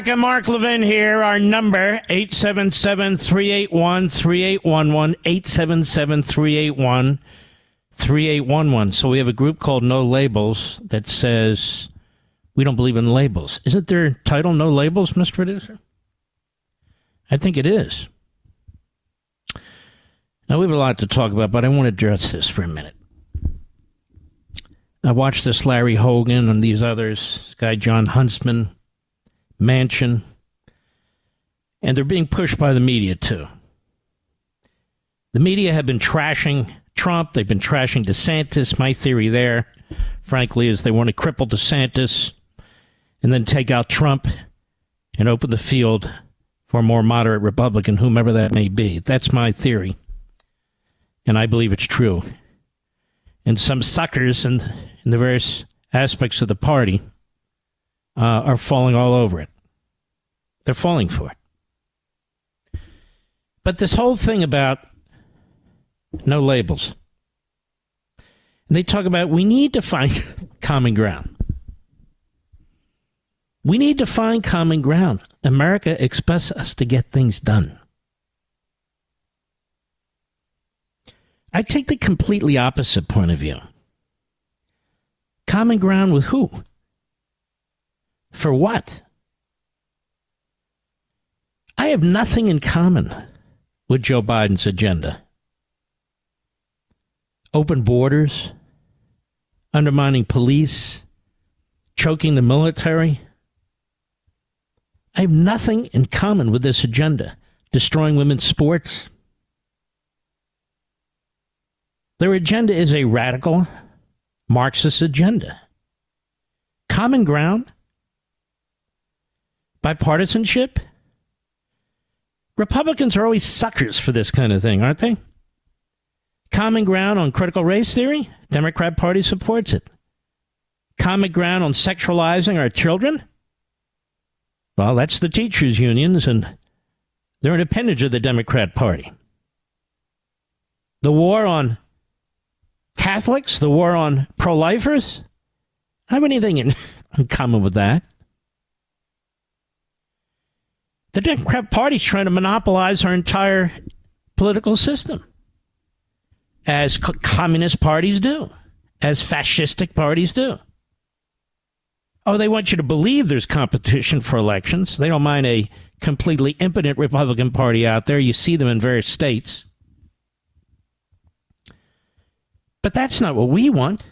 America. Mark Levin here. Our number, 877-381-3811, 877-381-3811. So we have a group called No Labels that says we don't believe in labels. Isn't their title No Labels, Mr. Producer? I think it is. Now, we have a lot to talk about, but I want to address this for a minute. I watched this Larry Hogan and these others, guy Jon Huntsman, Manchin, and they're being pushed by the media too. The media have been trashing Trump, they've been trashing DeSantis. My theory there, frankly, is they want to cripple DeSantis and then take out Trump and open the field for a more moderate Republican, whomever that may be. That's my theory. And I believe it's true. And some suckers in, in the various aspects of the party uh, are falling all over it. They're falling for it. But this whole thing about no labels, they talk about we need to find common ground. We need to find common ground. America expects us to get things done. I take the completely opposite point of view. Common ground with who? For what? I have nothing in common with Joe Biden's agenda. Open borders, undermining police, choking the military. I have nothing in common with this agenda. Destroying women's sports. Their agenda is a radical Marxist agenda. Common ground bipartisanship. Republicans are always suckers for this kind of thing, aren't they? Common ground on critical race theory, Democrat Party supports it. Common ground on sexualizing our children? Well, that's the teachers' unions, and they're an appendage of the Democrat Party. The war on Catholics, the war on pro lifers? I have anything in, in common with that. The Democrat Party's trying to monopolize our entire political system, as co- communist parties do, as fascistic parties do. Oh, they want you to believe there's competition for elections. They don't mind a completely impotent Republican Party out there. You see them in various states. But that's not what we want.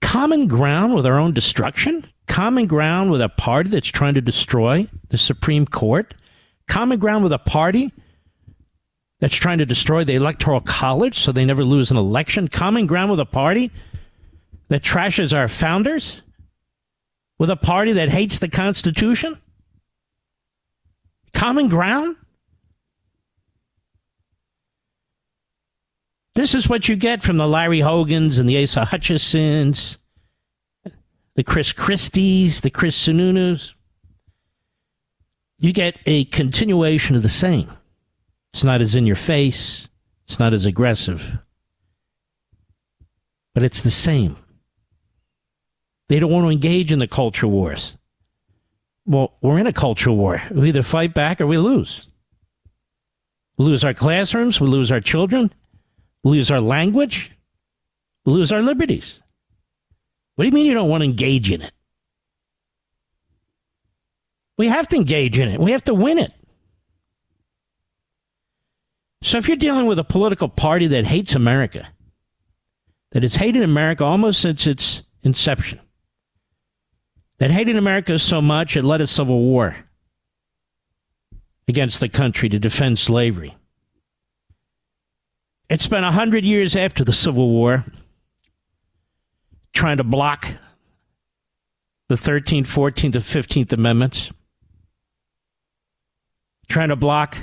Common ground with our own destruction? Common ground with a party that's trying to destroy the Supreme Court, common ground with a party that's trying to destroy the Electoral College so they never lose an election, common ground with a party that trashes our founders, with a party that hates the Constitution? Common ground? This is what you get from the Larry Hogans and the Asa Hutchinsons, the Chris Christies, the Chris Sununus. You get a continuation of the same. It's not as in your face, it's not as aggressive, but it's the same. They don't want to engage in the culture wars. Well, we're in a culture war. We either fight back or we lose. We lose our classrooms, we lose our children, we lose our language, we lose our liberties. What do you mean you don't want to engage in it? We have to engage in it. We have to win it. So if you're dealing with a political party that hates America, that has hated America almost since its inception, that hated America so much it led a civil war against the country to defend slavery. It spent a hundred years after the Civil War trying to block the 13th, 14th, and 15th Amendments, trying to block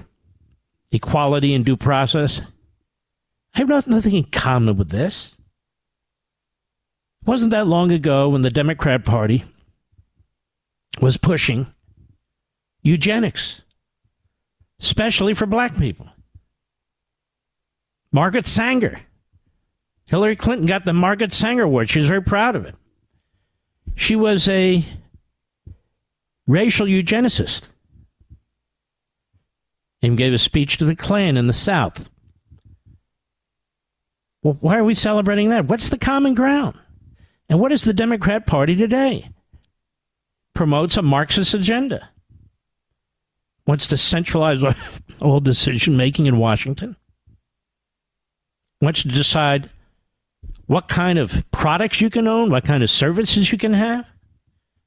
equality and due process. I have nothing in common with this. It wasn't that long ago when the Democrat Party was pushing eugenics, especially for black people. Margaret Sanger. Hillary Clinton got the Margaret Sanger Award. She was very proud of it. She was a racial eugenicist and gave a speech to the Klan in the South. Well, why are we celebrating that? What's the common ground? And what is the Democrat Party today? Promotes a Marxist agenda. Wants to centralize all decision making in Washington. Wants to decide what kind of products you can own, what kind of services you can have,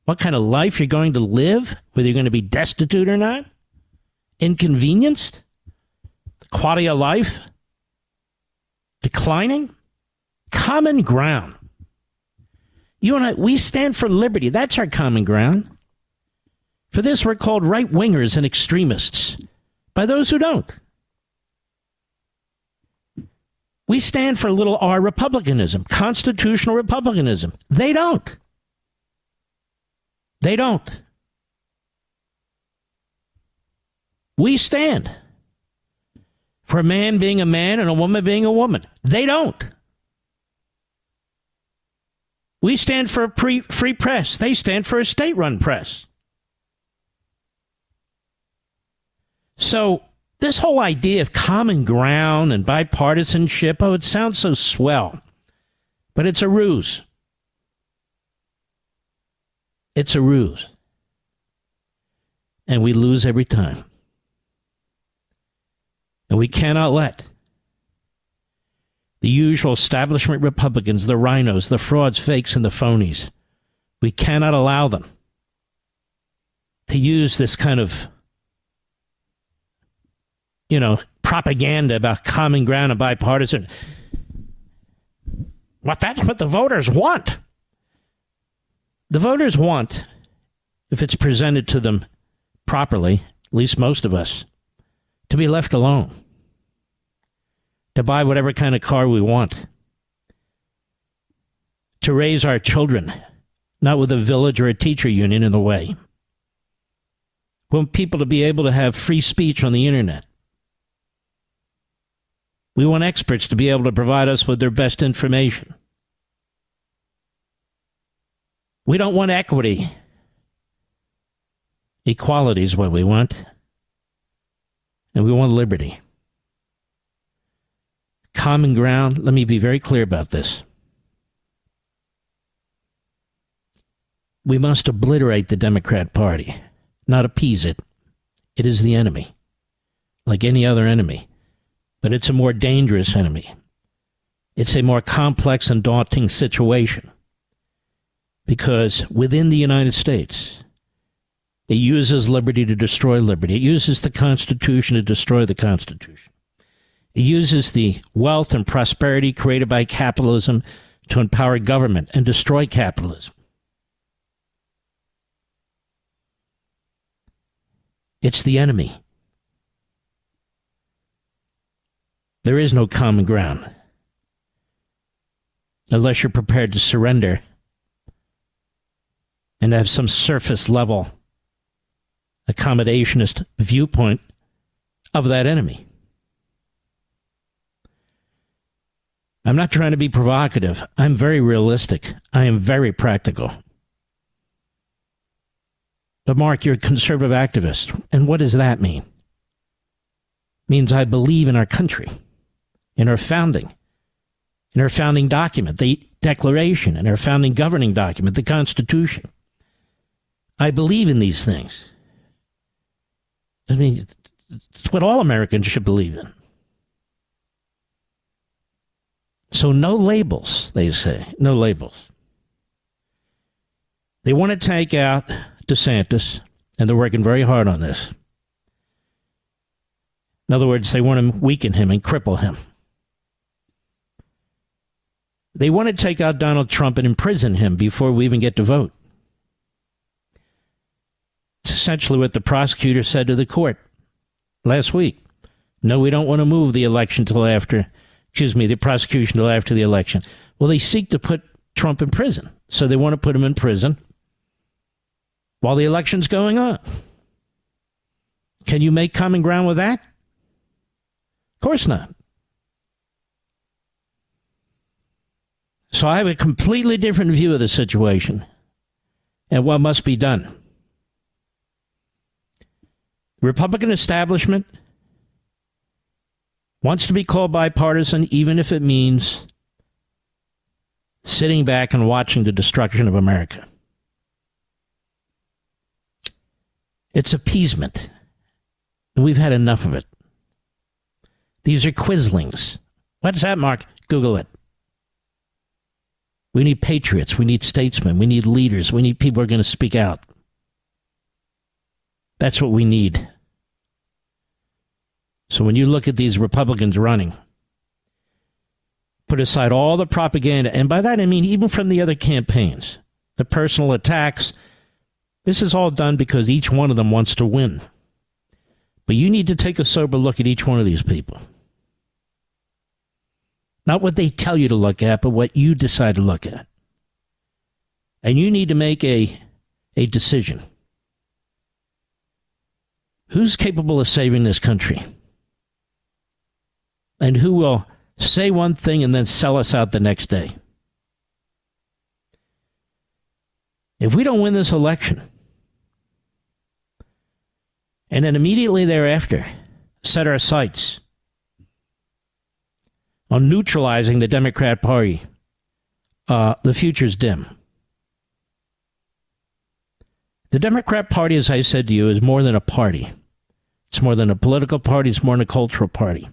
what kind of life you're going to live, whether you're going to be destitute or not inconvenienced? The quality of life declining? Common ground. You and I, we stand for liberty. That's our common ground. For this, we're called right wingers and extremists by those who don't. We stand for little r republicanism, constitutional republicanism. They don't. They don't. We stand for a man being a man and a woman being a woman. They don't. We stand for a pre- free press. They stand for a state run press. So, this whole idea of common ground and bipartisanship, oh, it sounds so swell, but it's a ruse. It's a ruse. And we lose every time. And we cannot let the usual establishment Republicans, the RINOs, the frauds, fakes, and the phonies, we cannot allow them to use this kind of, you know, propaganda about common ground and bipartisan. What that's what the voters want. The voters want, if it's presented to them properly, at least most of us, to be left alone, to buy whatever kind of car we want, to raise our children, not with a village or a teacher union in the way. We want people to be able to have free speech on the internet. We want experts to be able to provide us with their best information. We don't want equity. Equality is what we want and we want liberty. Common ground, let me be very clear about this. We must obliterate the Democrat Party, not appease it. It is the enemy, like any other enemy, but it's a more dangerous enemy. It's a more complex and daunting situation because within the United States, it uses liberty to destroy liberty. It uses the Constitution to destroy the Constitution. It uses the wealth and prosperity created by capitalism to empower government and destroy capitalism. It's the enemy. There is no common ground. unless you're prepared to surrender and have some surface level accommodationist viewpoint of that enemy. I'm not trying to be provocative. I'm very realistic. I am very practical. But Mark, you're a conservative activist. And what does that mean? It means I believe in our country, in our founding, in our founding document, the Declaration, in our founding governing document, the Constitution. I believe in these things. I mean, it's what all Americans should believe in. So, no labels, they say. No labels. They want to take out DeSantis, and they're working very hard on this. In other words, they want to weaken him and cripple him. They want to take out Donald Trump and imprison him before we even get to vote. It's essentially what the prosecutor said to the court last week. No, we don't want to move the election till after, excuse me, the prosecution till after the election. Well, they seek to put Trump in prison. So they want to put him in prison while the election's going on. Can you make common ground with that? Of course not. So I have a completely different view of the situation and what must be done. Republican establishment wants to be called bipartisan, even if it means sitting back and watching the destruction of America. It's appeasement. And we've had enough of it. These are quislings. What's that, Mark? Google it. We need patriots. We need statesmen. We need leaders. We need people who are going to speak out. That's what we need. So when you look at these Republicans running, put aside all the propaganda, and by that I mean even from the other campaigns, the personal attacks. This is all done because each one of them wants to win. But you need to take a sober look at each one of these people. Not what they tell you to look at, but what you decide to look at. And you need to make a, a decision. Who's capable of saving this country? and who will say one thing and then sell us out the next day. If we don't win this election, and then immediately thereafter set our sights on neutralizing the Democrat Party, uh, the future's dim. The Democrat Party, as I said to you, is more than a party. It's more than a political party, it's more than a cultural party.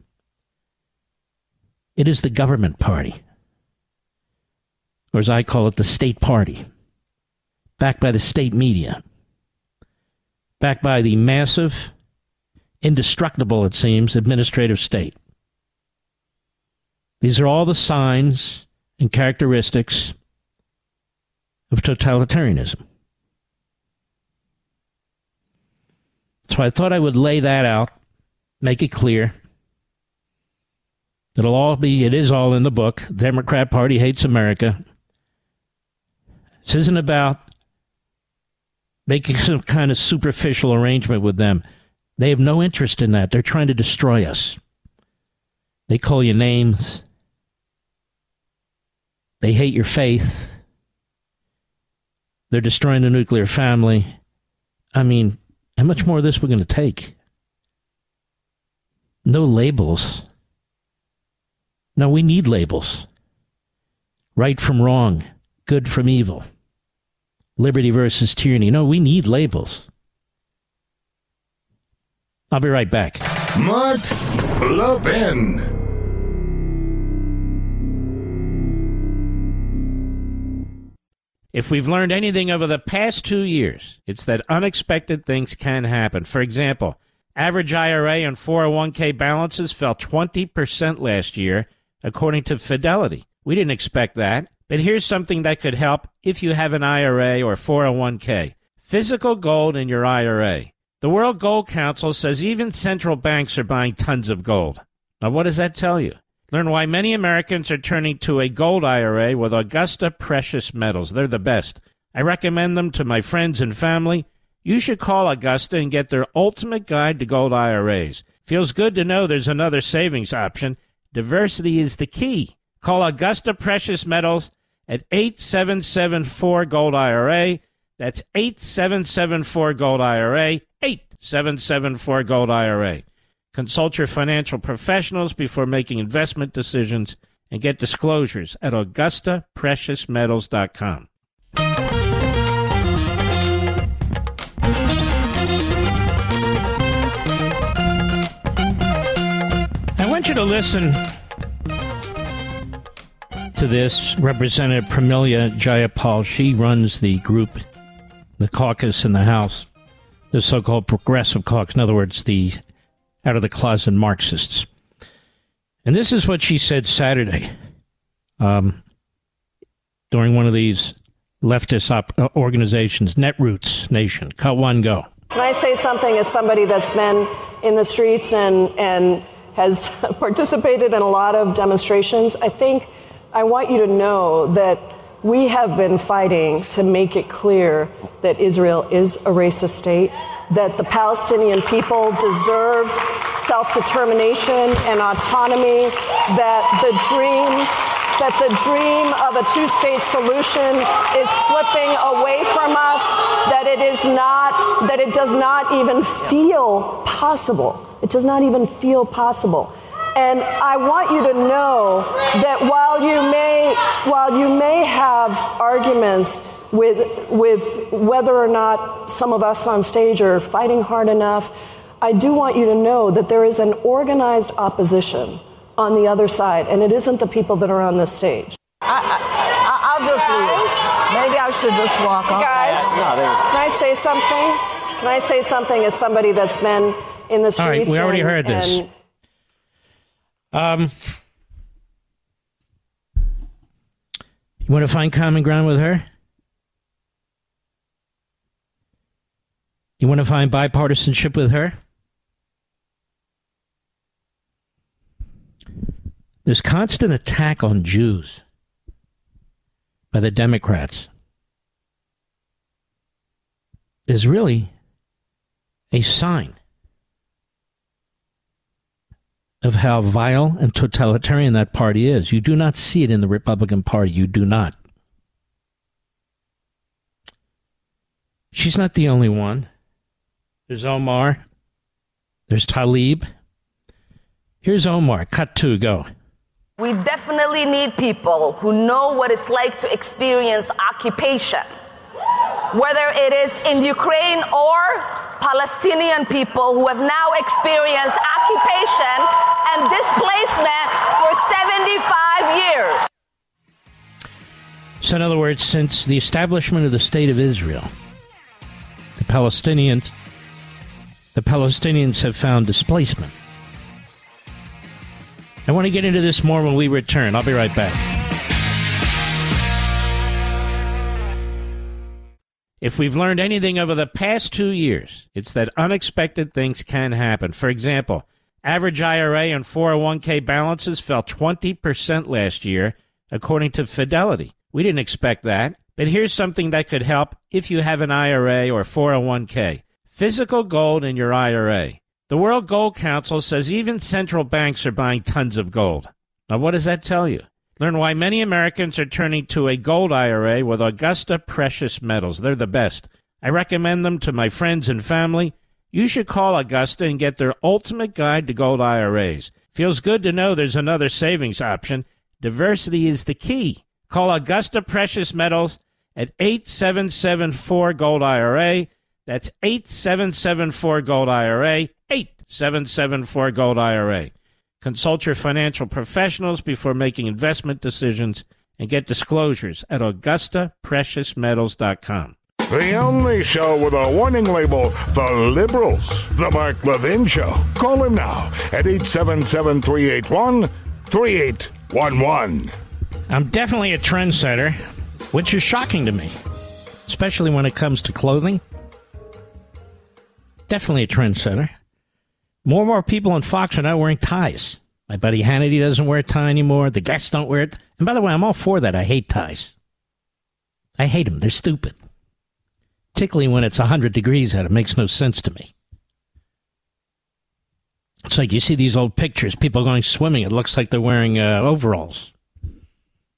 It is the government party, or as I call it, the state party, backed by the state media, backed by the massive, indestructible, it seems, administrative state. These are all the signs and characteristics of totalitarianism. So I thought I would lay that out, make it clear. It'll all be, it is all in the book. Democrat Party hates America. This isn't about making some kind of superficial arrangement with them. They have no interest in that. They're trying to destroy us. They call you names. They hate your faith. They're destroying the nuclear family. I mean, how much more of this we're going to take? No labels. No, we need labels. Right from wrong, good from evil, liberty versus tyranny. No, we need labels. I'll be right back. Mark Levin. If we've learned anything over the past two years, it's that unexpected things can happen. For example, average IRA and 401k balances fell 20% last year according to Fidelity. We didn't expect that. But here's something that could help if you have an IRA or 401k physical gold in your IRA. The World Gold Council says even central banks are buying tons of gold. Now, what does that tell you? Learn why many Americans are turning to a gold IRA with Augusta Precious Metals. They're the best. I recommend them to my friends and family. You should call Augusta and get their ultimate guide to gold IRAs. Feels good to know there's another savings option. Diversity is the key. Call Augusta Precious Metals at 8774 Gold IRA. That's 8774 Gold IRA. 8774 Gold IRA. Consult your financial professionals before making investment decisions and get disclosures at AugustaPreciousMetals.com. I want you to listen to this. Representative Pramila Jayapal, she runs the group, the caucus in the House, the so called progressive caucus. In other words, the out of the closet Marxists. And this is what she said Saturday um, during one of these leftist op- uh, organizations, Netroots Nation. Cut one, go. Can I say something as somebody that's been in the streets and, and has participated in a lot of demonstrations? I think I want you to know that we have been fighting to make it clear that Israel is a racist state that the Palestinian people deserve self determination and autonomy, that the dream that the dream of a two state solution is slipping away from us, that it is not, that it does not even feel possible. It does not even feel possible. And I want you to know that while you may, while you may have arguments with, with whether or not some of us on stage are fighting hard enough. I do want you to know that there is an organized opposition on the other side, and it isn't the people that are on this stage. I, will just leave. Maybe I should just walk off. Guys, can I say something? Can I say something as somebody that's been in the streets? All right, we already and, heard this. And, um, you want to find common ground with her? You want to find bipartisanship with her? This constant attack on Jews by the Democrats is really a sign of how vile and totalitarian that party is. You do not see it in the Republican Party. You do not. She's not the only one. There's Omar. There's Tlaib. Here's Omar. Cut two, go. We definitely need people who know what it's like to experience occupation, whether it is in Ukraine or Palestinian people who have now experienced occupation and displacement for 75 years. So, in other words, since the establishment of the State of Israel, the Palestinians the Palestinians have found displacement. I want to get into this more when we return. I'll be right back. If we've learned anything over the past two years, it's that unexpected things can happen. For example, average IRA and 401k balances fell 20% last year, according to Fidelity. We didn't expect that, but here's something that could help if you have an IRA or 401k. Physical gold in your IRA. The World Gold Council says even central banks are buying tons of gold. Now, what does that tell you? Learn why many Americans are turning to a gold IRA with Augusta Precious Metals. They're the best. I recommend them to my friends and family. You should call Augusta and get their ultimate guide to gold IRAs. Feels good to know there's another savings option. Diversity is the key. Call Augusta Precious Metals at 8774 Gold IRA. That's 8774 Gold IRA, 8774 Gold IRA. Consult your financial professionals before making investment decisions and get disclosures at AugustaPreciousMetals.com. The only show with a warning label, The Liberals. The Mark Levin Show. Call him now at 877 381 3811. I'm definitely a trendsetter, which is shocking to me, especially when it comes to clothing definitely a trendsetter. More and more people on Fox are now wearing ties. My buddy Hannity doesn't wear a tie anymore. The guests don't wear it. And by the way, I'm all for that. I hate ties. I hate them. They're stupid. Particularly when it's 100 degrees out. It makes no sense to me. It's like you see these old pictures, people going swimming. It looks like they're wearing uh, overalls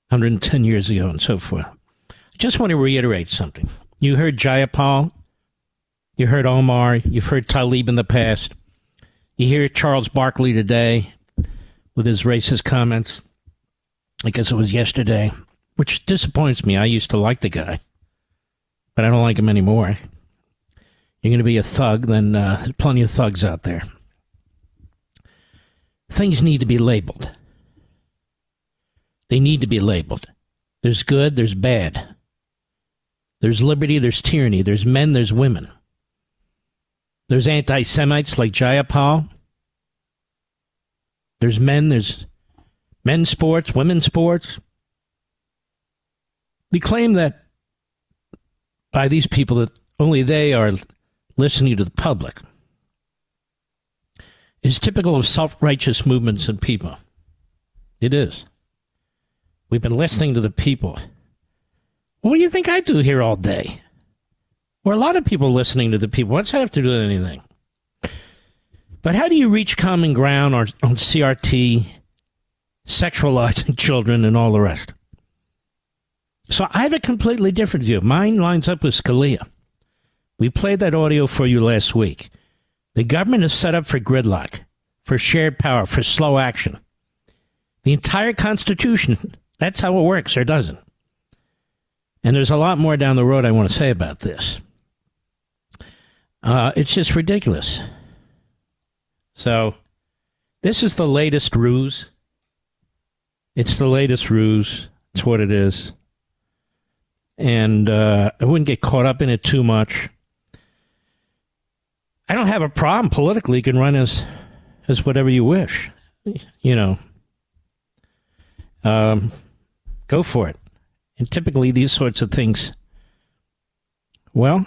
110 years ago and so forth. I just want to reiterate something. You heard Jayapal, you heard Omar, you've heard Tlaib in the past. You hear Charles Barkley today with his racist comments. I guess it was yesterday, which disappoints me. I used to like the guy, but I don't like him anymore. You're going to be a thug, then uh, there's plenty of thugs out there things need to be labeled. They need to be labeled. There's good, there's bad. There's liberty, there's tyranny. There's men, there's women. There's anti Semites like Jayapal. There's men, there's men's sports, women's sports. The claim that by these people that only they are listening to the public is typical of self righteous movements and people. It is. We've been listening to the people. What do you think I do here all day? Or a lot of people listening to the people. What's that have to do with anything? But how do you reach common ground on, on CRT, sexualizing children, and all the rest? So I have a completely different view. Mine lines up with Scalia. We played that audio for you last week. The government is set up for gridlock, for shared power, for slow action. The entire Constitution, that's how it works or doesn't. And there's a lot more down the road I want to say about this. Uh, it's just ridiculous. So, this is the latest ruse. It's the latest ruse. It's what it is. And uh, I wouldn't get caught up in it too much. I don't have a problem politically. You can run as as whatever you wish. You know, um, go for it. And typically, these sorts of things. Well,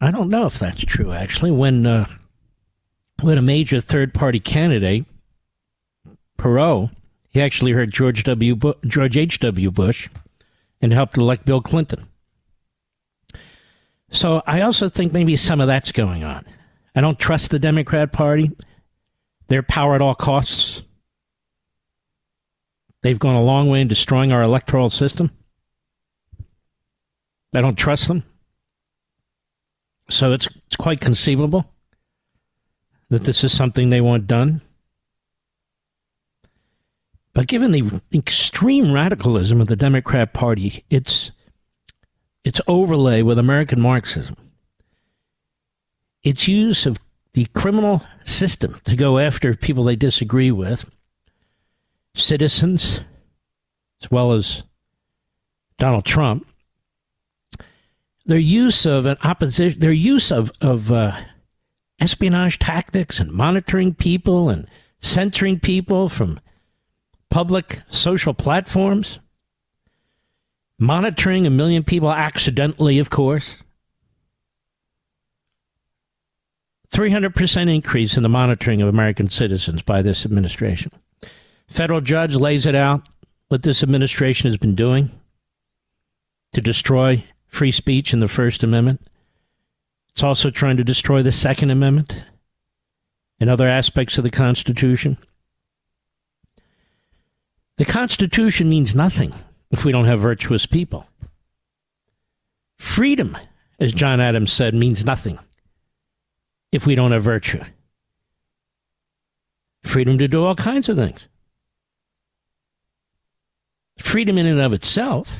I don't know if that's true. Actually, when uh, when a major third party candidate, Perot, he actually heard George W. Bu- George H. W. Bush, and helped elect Bill Clinton. So I also think maybe some of that's going on. I don't trust the Democrat Party. Their power at all costs. They've gone a long way in destroying our electoral system. I don't trust them. So it's, it's quite conceivable that this is something they want done. But given the extreme radicalism of the Democrat Party, it's its overlay with American Marxism, its use of the criminal system to go after people they disagree with, citizens, as well as Donald Trump, their use of an opposition, their use of, of uh, espionage tactics and monitoring people and censoring people from public social platforms monitoring a million people accidentally, of course. 300% increase in the monitoring of American citizens by this administration. Federal judge lays it out what this administration has been doing to destroy free speech in the First Amendment. It's also trying to destroy the Second Amendment and other aspects of the Constitution. The Constitution means nothing if we don't have virtuous people. Freedom, as John Adams said, means nothing if we don't have virtue. Freedom to do all kinds of things. Freedom in and of itself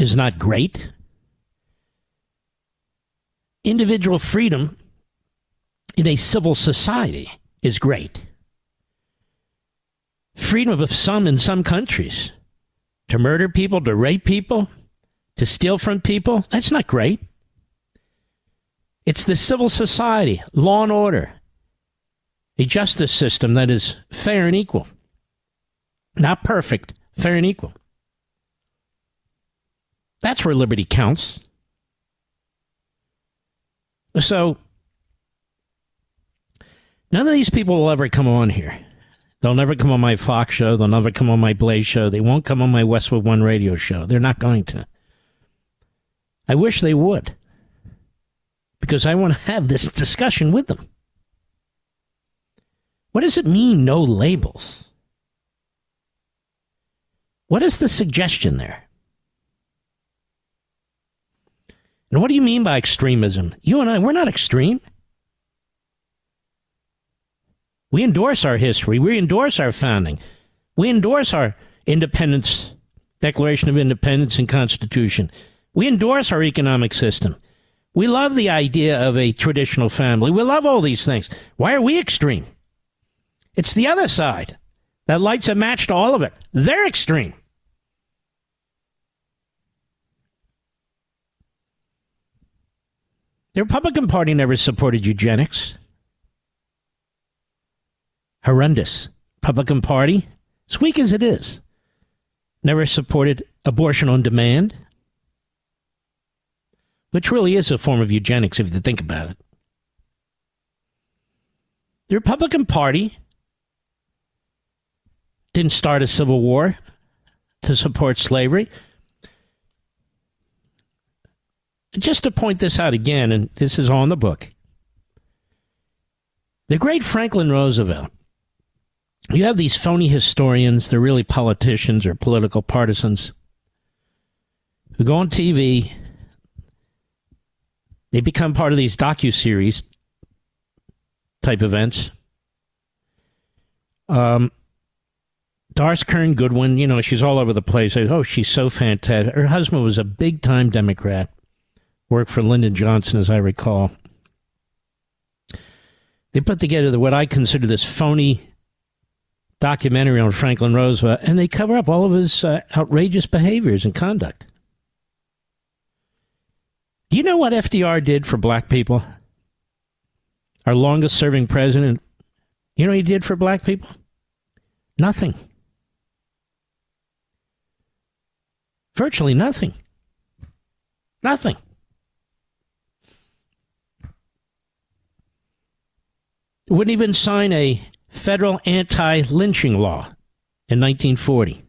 is not great. Individual freedom in a civil society is great freedom of some in some countries to murder people, to rape people, to steal from people. That's not great. It's the civil society, law and order, a justice system that is fair and equal. Not perfect, fair and equal. That's where liberty counts. So, None of these people will ever come on here. They'll never come on my Fox show. They'll never come on my Blaze show. They won't come on my Westwood One radio show. They're not going to. I wish they would. Because I want to have this discussion with them. What does it mean, no labels? What is the suggestion there? And what do you mean by extremism? You and I, we're not extreme. We endorse our history. We endorse our founding. We endorse our independence, Declaration of Independence and Constitution. We endorse our economic system. We love the idea of a traditional family. We love all these things. Why are we extreme? It's the other side that lights a match to all of it. They're extreme. The Republican Party never supported eugenics. Horrendous. Republican Party, as weak as it is, never supported abortion on demand, which really is a form of eugenics if you think about it. The Republican Party didn't start a civil war to support slavery. Just to point this out again, and this is on the book. The great Franklin Roosevelt, you have these phony historians, they're really politicians or political partisans, who go on TV, they become part of these docu-series type events. Um, Doris Kearns Goodwin, you know, she's all over the place. Oh, she's so fantastic. Her husband was a big time Democrat, worked for Lyndon Johnson, as I recall. They put together what I consider this phony documentary on Franklin Roosevelt, and they cover up all of his uh, outrageous behaviors and conduct. Do you know what FDR did for black people? Our longest serving president. You know what he did for black people? Nothing. Virtually nothing. Nothing. Wouldn't even sign a federal anti lynching law in 1940.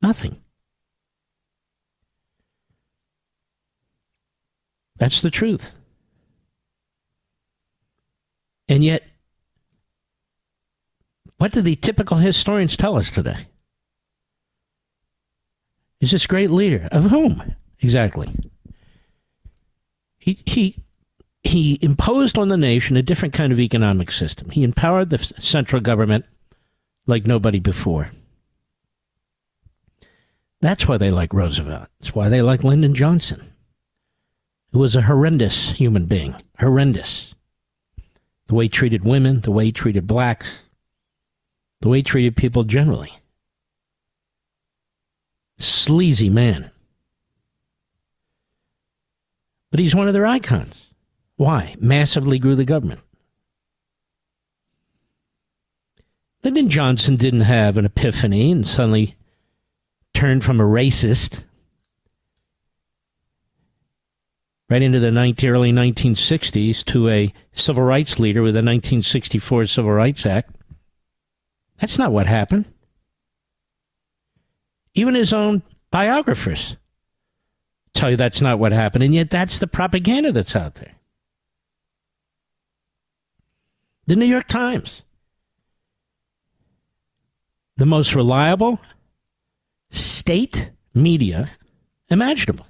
Nothing. That's the truth. And yet, what do the typical historians tell us today? Is this great leader of whom exactly? He he he imposed on the nation a different kind of economic system. He empowered the central government like nobody before. That's why they like Roosevelt. That's why they like Lyndon Johnson, who was a horrendous human being. Horrendous. The way he treated women, the way he treated blacks, the way he treated people generally sleazy man. But he's one of their icons. Why? Massively grew the government. Lyndon Johnson didn't have an epiphany and suddenly turned from a racist right into the 19, early 1960s to a civil rights leader with the 1964 Civil Rights Act. That's not what happened. Even his own biographers tell you that's not what happened, and yet that's the propaganda that's out there. The New York Times, the most reliable state media imaginable.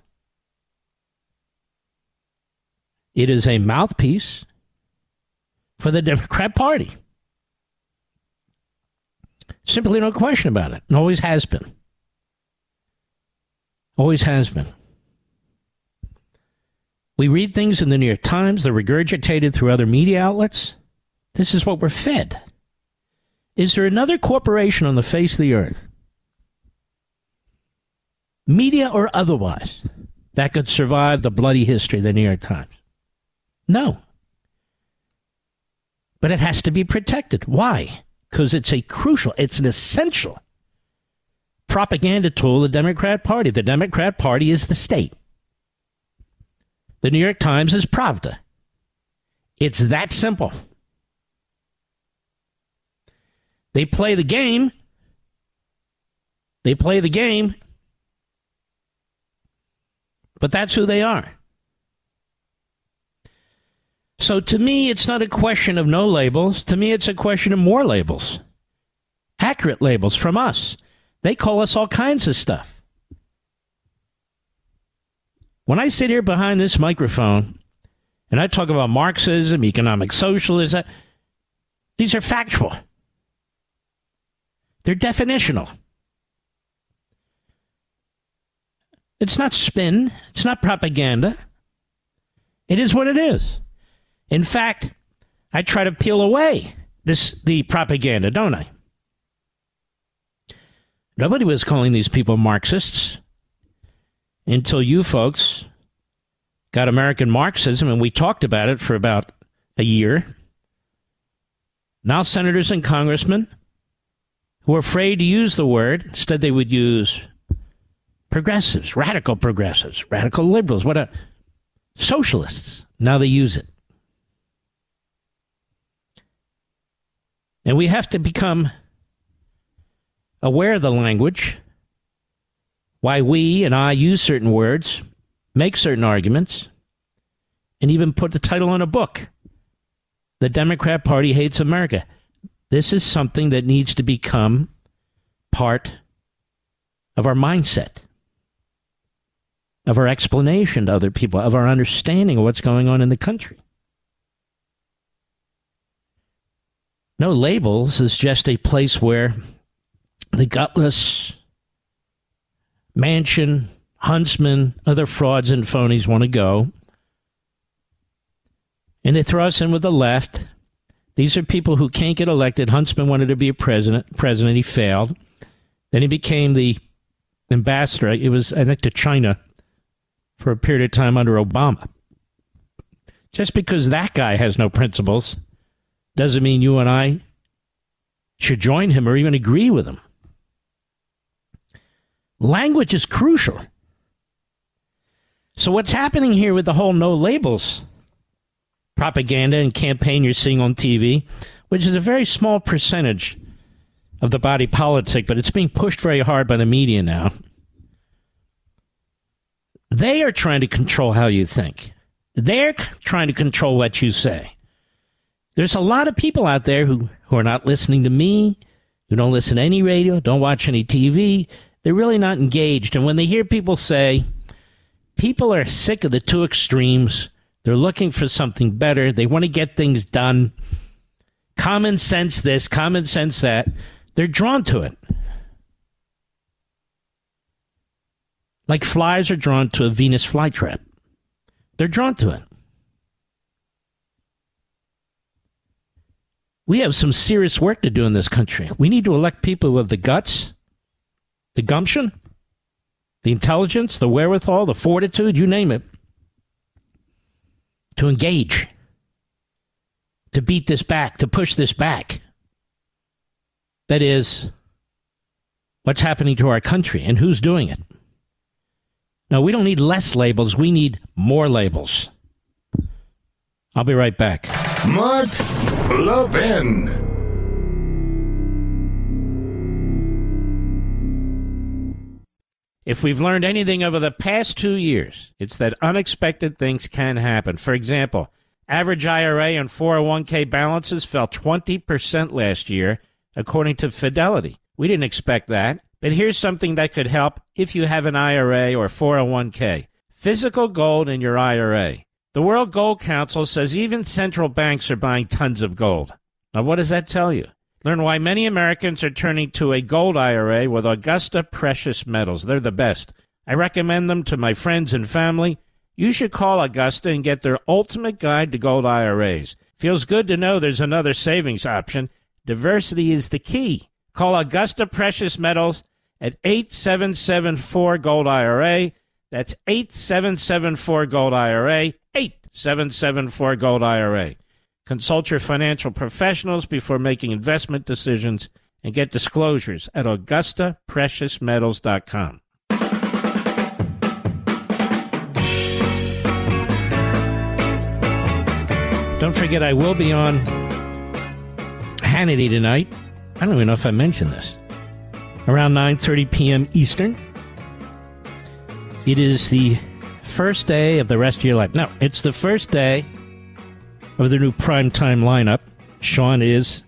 It is a mouthpiece for the Democrat Party. Simply no question about it, and always has been. Always has been. We read things in the New York Times, they're regurgitated through other media outlets. This is what we're fed. Is there another corporation on the face of the earth, media or otherwise, that could survive the bloody history of the New York Times? No. But it has to be protected. Why? Because it's a crucial, it's an essential propaganda tool of the Democrat Party. The Democrat Party is the state. The New York Times is Pravda. It's that simple. They play the game. They play the game. But that's who they are. So to me, it's not a question of no labels. To me, it's a question of more labels. Accurate labels from us. They call us all kinds of stuff. When I sit here behind this microphone and I talk about Marxism, economic socialism, these are factual. They're definitional. It's not spin, it's not propaganda. It is what it is. In fact, I try to peel away this the propaganda, don't I? Nobody was calling these people Marxists until you folks got American Marxism, and we talked about it for about a year. Now, senators and congressmen who are afraid to use the word, instead, they would use progressives, radical progressives, radical liberals, what a socialists. Now they use it. And we have to become aware of the language, why we and I use certain words, make certain arguments, and even put the title on a book. The Democrat Party hates America. This is something that needs to become part of our mindset, of our explanation to other people, of our understanding of what's going on in the country. No labels is just a place where the gutless Manchin, Huntsman, other frauds and phonies want to go. And they throw us in with the left. These are people who can't get elected. Huntsman wanted to be a president. President, he failed. Then he became the ambassador. It was, I think, to China for a period of time under Obama. Just because that guy has no principles doesn't mean you and I should join him or even agree with him. Language is crucial. So, what's happening here with the whole no labels propaganda and campaign you're seeing on TV, which is a very small percentage of the body politic, but it's being pushed very hard by the media now. They are trying to control how you think. They're trying to control what you say. There's a lot of people out there who, who are not listening to me, who don't listen to any radio, don't watch any TV. They're really not engaged. And when they hear people say, people are sick of the two extremes, they're looking for something better, they want to get things done, common sense this, common sense that, they're drawn to it. Like flies are drawn to a Venus flytrap. They're drawn to it. we have some serious work to do in this country. We need to elect people who have the guts, the gumption, the intelligence, the wherewithal, the fortitude, you name it, to engage, to beat this back, to push this back. That is what's happening to our country and who's doing it. Now, we don't need less labels, we need more labels. I'll be right back. Mark Levin. If we've learned anything over the past two years, it's that unexpected things can happen. For example, average IRA and 401k balances fell 20% last year, according to Fidelity. We didn't expect that, but here's something that could help if you have an IRA or 401k physical gold in your IRA. The World Gold Council says even central banks are buying tons of gold. Now, what does that tell you? Learn why many Americans are turning to a gold IRA with Augusta Precious Metals. They're the best. I recommend them to my friends and family. You should call Augusta and get their ultimate guide to gold IRAs. Feels good to know there's another savings option. Diversity is the key. Call Augusta Precious Metals at 8774 Gold IRA. That's 8774 Gold IRA. 8774 Gold IRA. Consult your financial professionals before making investment decisions and get disclosures at AugustaPreciousMetals.com. Don't forget, I will be on Hannity tonight I don't even know if I mentioned this. Around 9:30 p.m. Eastern. It is the first day of the rest of your life. No, it's the first day of the new primetime lineup. Sean is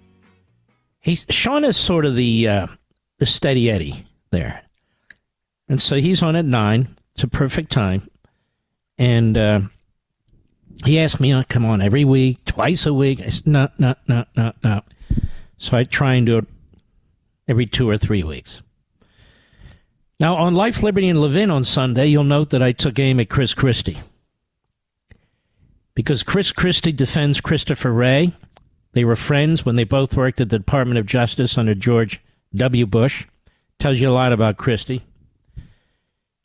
he's Sean is sort of the uh, the steady Eddie there, and so he's on at nine. It's a perfect time, and uh, he asked me to come on every week, twice a week. I said, no, no, no, no, no. So I try and do it every two or three weeks. Now, on Life, Liberty, and Levin on Sunday, you'll note that I took aim at Chris Christie. Because Chris Christie defends Christopher Wray. They were friends when they both worked at the Department of Justice under George W. Bush. Tells you a lot about Christie.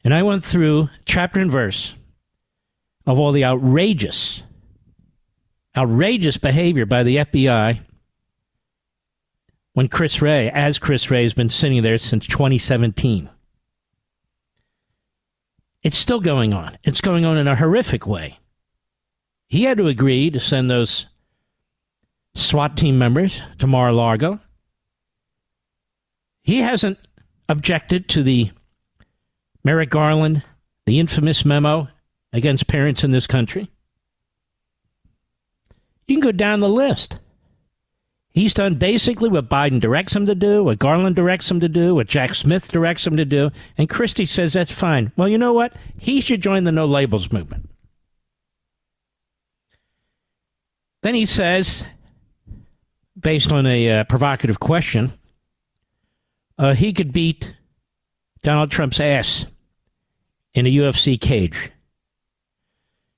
And I went through chapter and verse of all the outrageous, outrageous behavior by the FBI when Chris Wray, as Chris Wray, has been sitting there since 2017. It's still going on. It's going on in a horrific way. He had to agree to send those SWAT team members to Mar a Lago. He hasn't objected to the Merrick Garland, the infamous memo against parents in this country. You can go down the list. He's done basically what Biden directs him to do, what Garland directs him to do, what Jack Smith directs him to do, and Christie says that's fine. Well, you know what? He should join the no labels movement. Then he says, based on a uh, provocative question, uh, he could beat Donald Trump's ass in a UFC cage.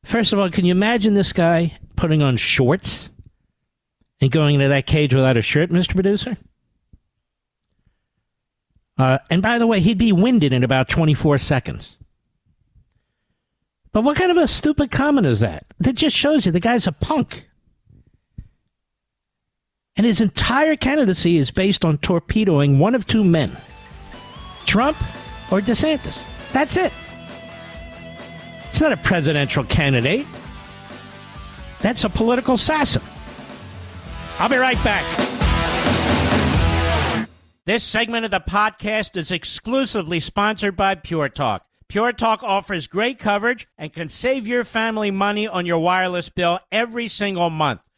First of all, can you imagine this guy putting on shorts? and going into that cage without a shirt, Mr. Producer? Uh, and by the way, he'd be winded in about 24 seconds. But what kind of a stupid comment is that? That just shows you the guy's a punk. And his entire candidacy is based on torpedoing one of two men Trump or DeSantis. That's it. It's not a presidential candidate, that's a political assassin. I'll be right back. This segment of the podcast is exclusively sponsored by Pure Talk. Pure Talk offers great coverage and can save your family money on your wireless bill every single month.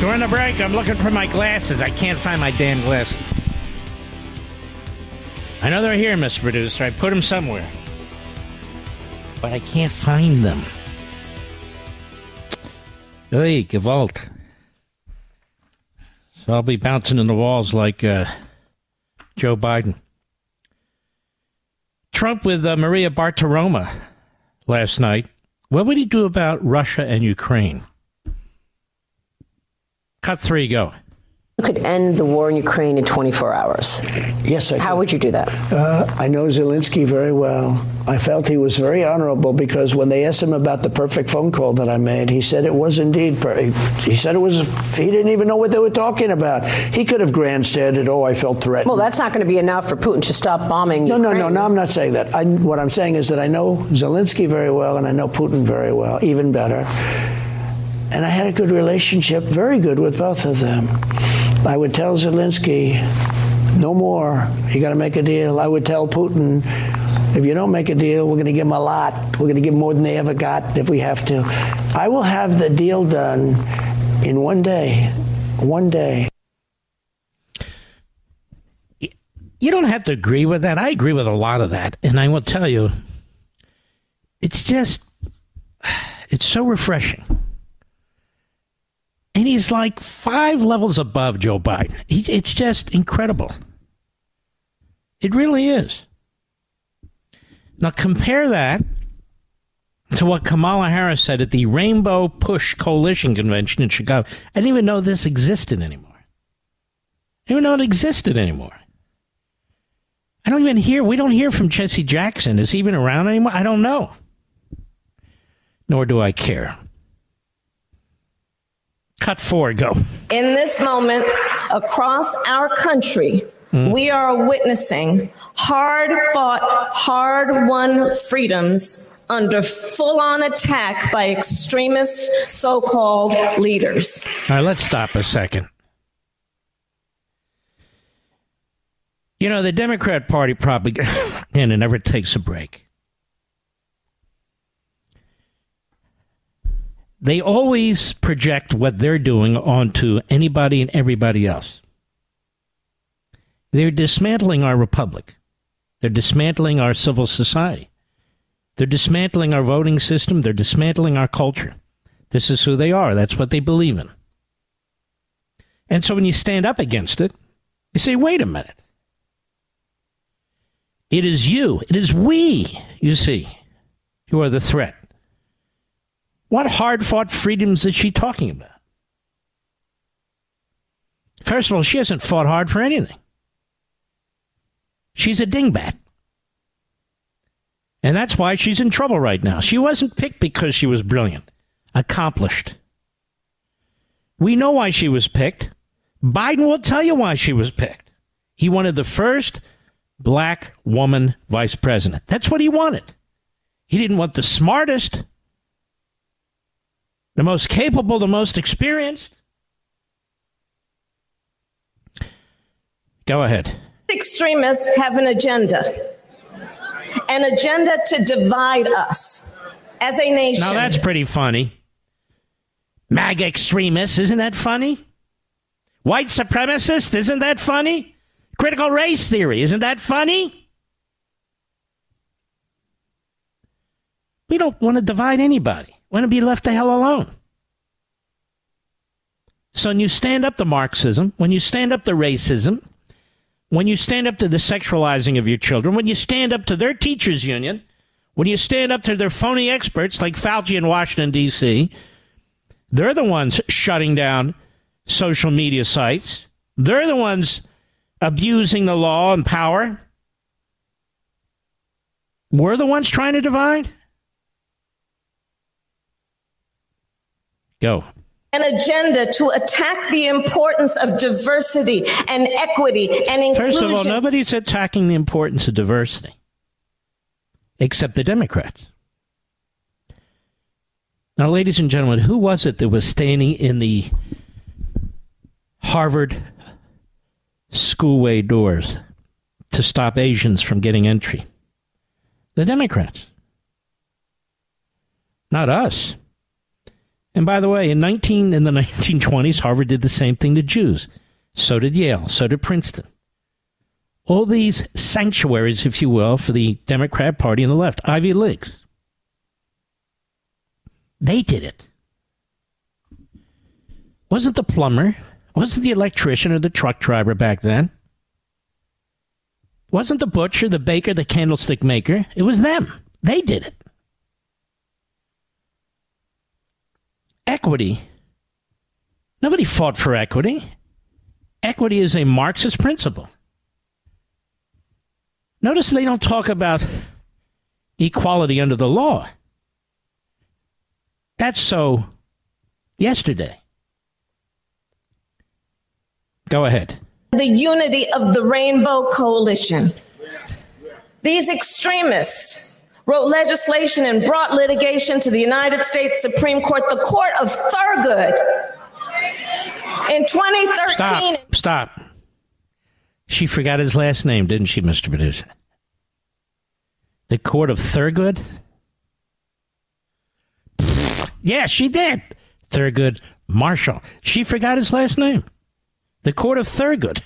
During the break, I'm looking for my glasses. I can't find my damn glasses. I know they're here, Mr. Producer. I put them somewhere. But I can't find them. Hey, Gewalt. So I'll be bouncing in the walls like uh, Joe Biden. Trump with uh, Maria Bartiromo last night. What would he do about Russia and Ukraine? Cut three, go. You could end the war in Ukraine in 24 hours. Yes, I How could. would you do that? Uh, I know Zelensky very well. I felt he was very honorable because when they asked him about the perfect phone call that I made, he said it was indeed. Per- he, he said it was. He didn't even know what they were talking about. He could have grandstanded. Oh, I felt threatened. Well, that's not going to be enough for Putin to stop bombing no, no, no, no. I'm not saying that. I, what I'm saying is that I know Zelensky very well, and I know Putin very well, even better. And I had a good relationship, very good with both of them. I would tell Zelensky, no more. You got to make a deal. I would tell Putin, if you don't make a deal, we're going to give them a lot. We're going to give them more than they ever got if we have to. I will have the deal done in one day. One day. You don't have to agree with that. I agree with a lot of that. And I will tell you, it's just, it's so refreshing. And he's like five levels above Joe Biden. He's, it's just incredible. It really is. Now compare that to what Kamala Harris said at the Rainbow Push Coalition Convention in Chicago. I didn't even know this existed anymore. Who know it existed anymore. I don't even hear, we don't hear from Jesse Jackson. Is he even around anymore? I don't know. Nor do I care. Cut four, go. In this moment, across our country, mm. we are witnessing hard fought, hard won freedoms under full on attack by extremist so called leaders. All right, let's stop a second. You know, the Democrat Party propaganda never takes a break. They always project what they're doing onto anybody and everybody else. They're dismantling our republic. They're dismantling our civil society. They're dismantling our voting system. They're dismantling our culture. This is who they are. That's what they believe in. And so when you stand up against it, you say, wait a minute. It is you, it is we, you see, who are the threat. What hard fought freedoms is she talking about? First of all, she hasn't fought hard for anything. She's a dingbat. And that's why she's in trouble right now. She wasn't picked because she was brilliant, accomplished. We know why she was picked. Biden will tell you why she was picked. He wanted the first black woman vice president. That's what he wanted. He didn't want the smartest, the most capable, the most experienced. Go ahead. Extremists have an agenda, an agenda to divide us as a nation. Now that's pretty funny. MAGA extremists, isn't that funny? White supremacists, isn't that funny? Critical race theory. Isn't that funny? We don't want to divide anybody. Want to be left the hell alone. So when you stand up to Marxism, when you stand up to racism, when you stand up to the sexualizing of your children, when you stand up to their teachers' union, when you stand up to their phony experts like Fauci in Washington, D.C., they're the ones shutting down social media sites. They're the ones abusing the law and power? We're the ones trying to divide? Go. An agenda to attack the importance of diversity and equity and inclusion. First of all, nobody's attacking the importance of diversity except the Democrats. Now, ladies and gentlemen, who was it that was standing in the Harvard schoolway doors to stop Asians from getting entry. The Democrats. Not us. And by the way, in 19 in the 1920s, Harvard did the same thing to Jews. So did Yale. So did Princeton. All these sanctuaries, if you will, for the Democrat Party and the left, Ivy Leagues. They did it. Wasn't the plumber wasn't the electrician or the truck driver back then. Wasn't the butcher, the baker, the candlestick maker. It was them. They did it. Equity. Nobody fought for equity. Equity is a Marxist principle. Notice they don't talk about equality under the law. That's so yesterday. Go ahead. The unity of the Rainbow Coalition. These extremists wrote legislation and brought litigation to the United States Supreme Court, the court of Thurgood. In 2013. Stop. Stop. She forgot his last name, didn't she, Mr. Producer? The court of Thurgood? Yeah, she did. Thurgood Marshall. She forgot his last name. The court of Thurgood.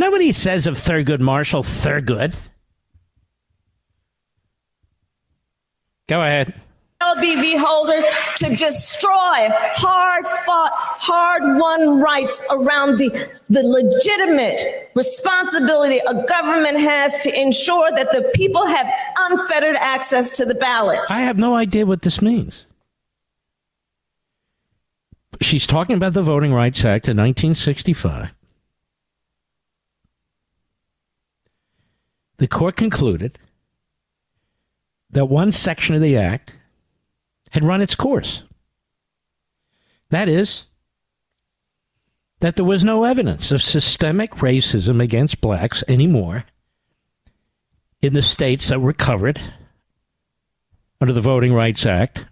Nobody says of Thurgood Marshall Thurgood. Go ahead. Shelby v. Holder to destroy hard fought, hard won rights around the, the legitimate responsibility a government has to ensure that the people have unfettered access to the ballot. I have no idea what this means. she's talking about the Voting Rights Act of 1965. The court concluded that one section of the act had run its course. That is, that there was no evidence of systemic racism against blacks anymore in the states that were covered under the Voting Rights Act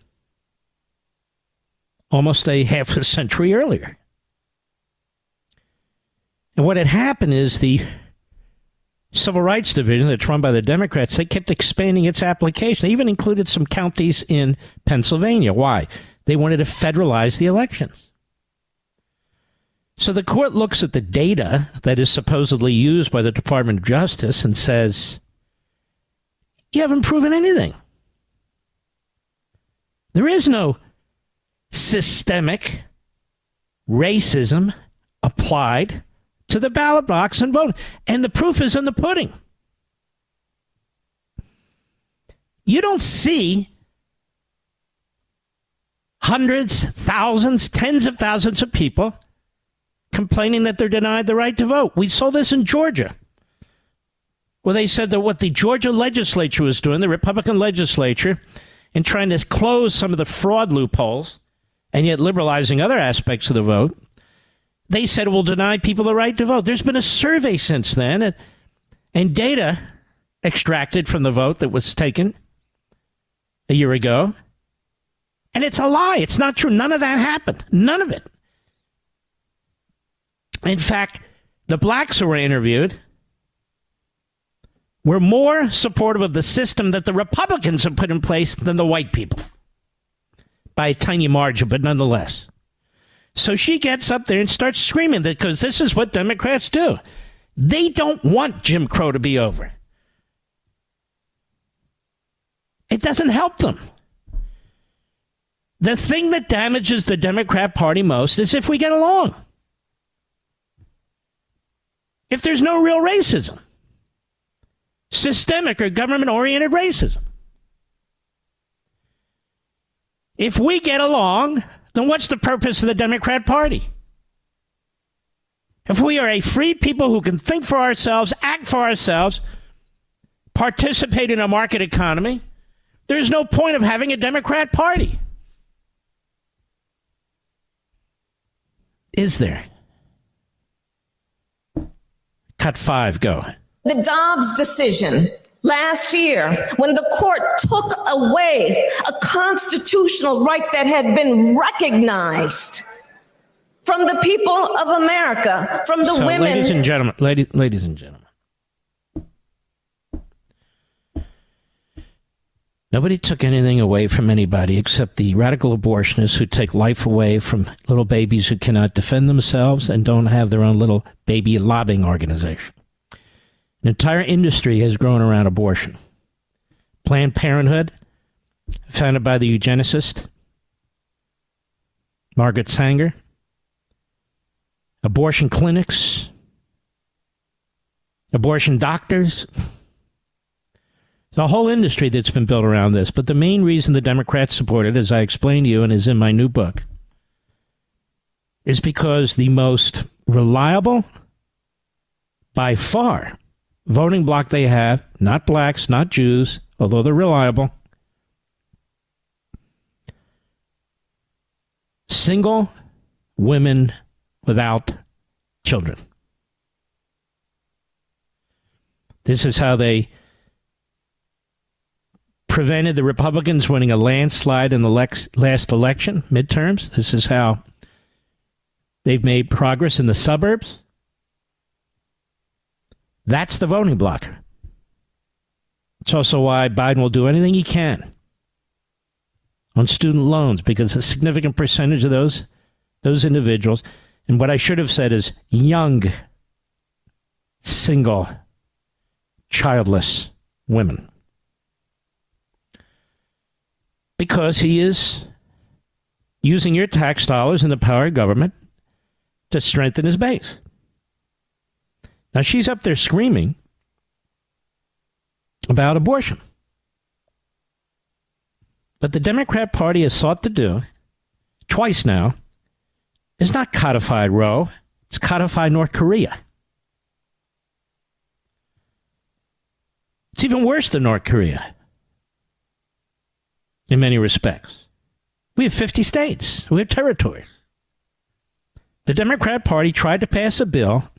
almost a half a century earlier. And what had happened is the Civil Rights Division that's run by the Democrats, they kept expanding its application. They even included some counties in Pennsylvania. Why? They wanted to federalize the elections. So the court looks at the data that is supposedly used by the Department of Justice and says, you haven't proven anything. There is no systemic racism applied to the ballot box and vote. And the proof is in the pudding. You don't see hundreds, thousands, tens of thousands of people complaining that they're denied the right to vote. We saw this in Georgia, where they said that what the Georgia legislature was doing, the Republican legislature, in trying to close some of the fraud loopholes and yet liberalizing other aspects of the vote, they said will deny people the right to vote. There's been a survey since then and, and data extracted from the vote that was taken a year ago. And it's a lie. It's not true. None of that happened. None of it. In fact, the blacks who were interviewed were more supportive of the system that the Republicans have put in place than the white people by a tiny margin, but nonetheless. So she gets up there and starts screaming that because this is what Democrats do. They don't want Jim Crow to be over. It doesn't help them. The thing that damages the Democrat Party most is if we get along. If there's no real racism, systemic or government oriented racism. If we get along, then what's the purpose of the Democrat Party? If we are a free people who can think for ourselves, act for ourselves, participate in a market economy, there's no point of having a Democrat Party. Is there? Cut five, go. The Dobbs decision last year when the court took away a constitutional right that had been recognized from the people of America, from the so, women. Ladies and gentlemen, ladies, ladies and gentlemen. Nobody took anything away from anybody except the radical abortionists who take life away from little babies who cannot defend themselves and don't have their own little baby lobbying organization. An entire industry has grown around abortion. Planned Parenthood, founded by the eugenicist Margaret Sanger, abortion clinics, abortion doctors. There's a whole industry that's been built around this. But the main reason the Democrats support it, as I explained to you and is in my new book, is because the most reliable, by far, voting bloc they have, not blacks, not Jews, although they're reliable, single women without children. This is how they prevented the Republicans winning a landslide in the lex- last election, midterms. This is how they've made progress in the suburbs. That's the voting block. It's also why Biden will do anything he can on student loans because a significant percentage of those those individuals, and what I should have said is young, single, childless women. Because he is using your tax dollars and the power of government to strengthen his base. Now she's up there screaming about abortion. But the Democrat Party has sought to do, twice now, is not codified Roe, it's codified North Korea. It's even worse than North Korea in many respects. We have 50 states, we have territories. The Democrat Party tried to pass a bill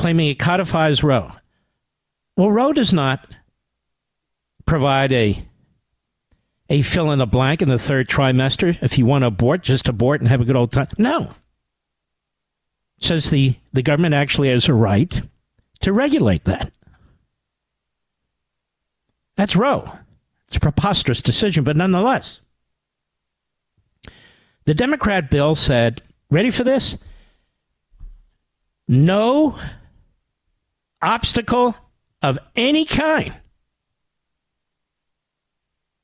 claiming it codifies Roe. Well, Roe does not provide a a fill in the blank in the third trimester. If you want to abort, just abort and have a good old time. No. It says the, the government actually has a right to regulate that. That's Roe. It's a preposterous decision, but nonetheless. The Democrat bill said, ready for this? No obstacle of any kind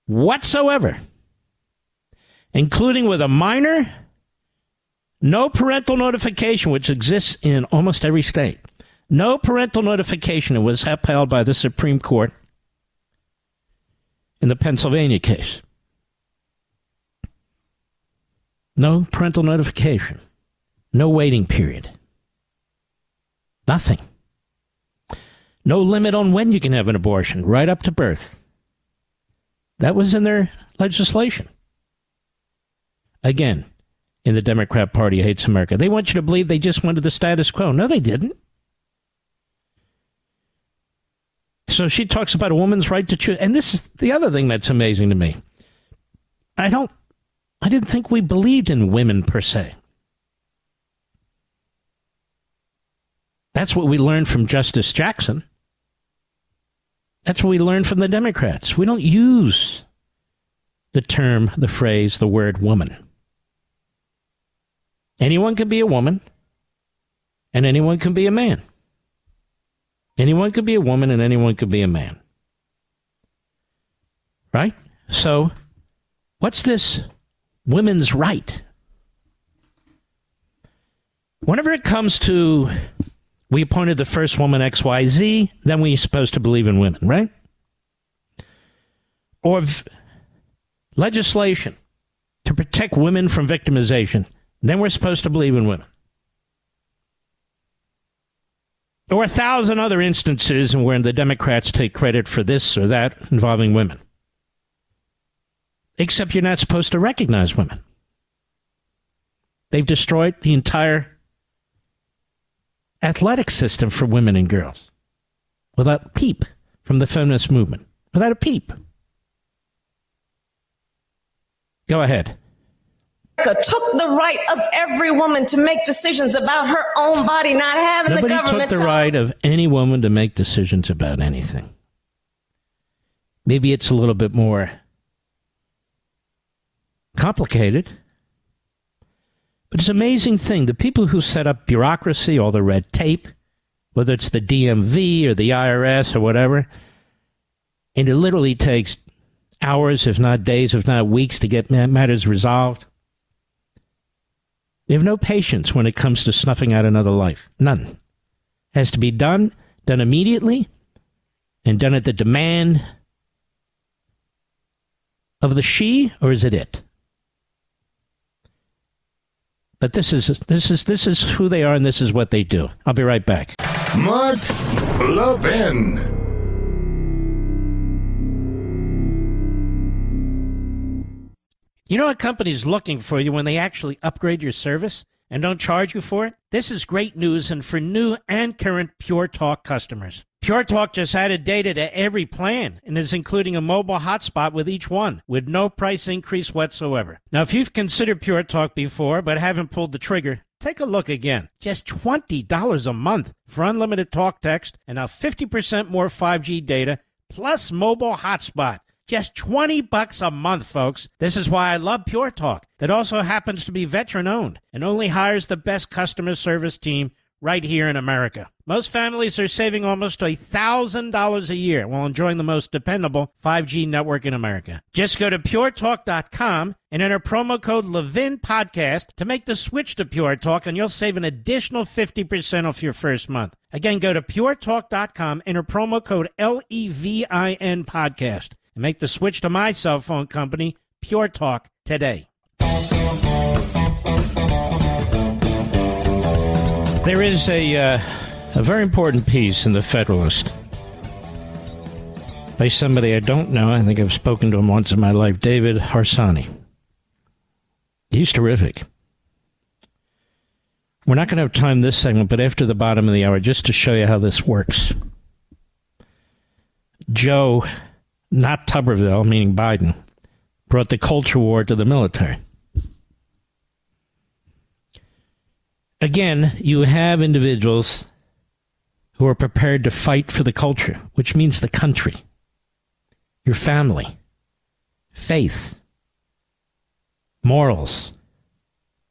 whatsoever, including with a minor, no parental notification, which exists in almost every state. No parental notification. Was upheld by the Supreme Court in the Pennsylvania case. No parental notification. No waiting period. Nothing. No limit on when you can have an abortion, right up to birth. That was in their legislation. Again, in the Democrat Party hates America. They want you to believe they just wanted the status quo. No, they didn't. So she talks about a woman's right to choose. And this is the other thing that's amazing to me. I don't, I didn't think we believed in women per se. That's what we learned from Justice Jackson. That's what we learned from the Democrats. We don't use the term, the phrase, the word woman. Anyone can be a woman, and anyone can be a man. Anyone could be a woman, and anyone could be a man. Right? So, what's this women's right? Whenever it comes to we appointed the first woman XYZ, then we're supposed to believe in women, right? Or legislation to protect women from victimization, then we're supposed to believe in women. There Or a thousand other instances where the Democrats take credit for this or that involving women. Except you're not supposed to recognize women. They've destroyed the entire athletic system for women and girls without peep from the feminist movement. Without a peep. Go ahead. America took the right of every woman to make decisions about her own body, not having Nobody the government. took the right of any woman to make decisions about anything. Maybe it's a little bit more complicated. But it's an amazing thing. The people who set up bureaucracy, all the red tape, whether it's the DMV or the IRS or whatever, and it literally takes hours, if not days, if not weeks, to get matters resolved. They have no patience when it comes to snuffing out another life. None. Has to be done, done immediately, and done at the demand of the she, or is it it? But this is this is this is who they are, and this is what they do. I'll be right back. Mark Levin. You know what company's looking for you when they actually upgrade your service and don't charge you for it? This is great news and for new and current Pure Talk customers. Pure Talk just added data to every plan and is including a mobile hotspot with each one with no price increase whatsoever. Now, if you've considered Pure Talk before but haven't pulled the trigger, take a look again. Just $20 a month for unlimited talk text and now 50% more 5G data plus mobile hotspot. Just 20 bucks a month, folks. This is why I love Pure Talk. That also happens to be veteran owned and only hires the best customer service team right here in America. Most families are saving almost $1,000 a year while enjoying the most dependable 5G network in America. Just go to puretalk.com and enter promo code Levin Podcast to make the switch to Pure Talk, and you'll save an additional 50% off your first month. Again, go to puretalk.com, enter promo code L E V I N Podcast, and make the switch to my cell phone company, Pure Talk, today. There is a, uh, a very important piece in the Federalist by somebody I don't know. I think I've spoken to him once in my life, David Harsanyi. He's terrific. We're not going to have time this segment, but after the bottom of the hour, just to show you how this works. Joe, not Tuberville, meaning Biden, brought the culture war to the military. Again, you have individuals who are prepared to fight for the culture, which means the country, your family, faith, morals,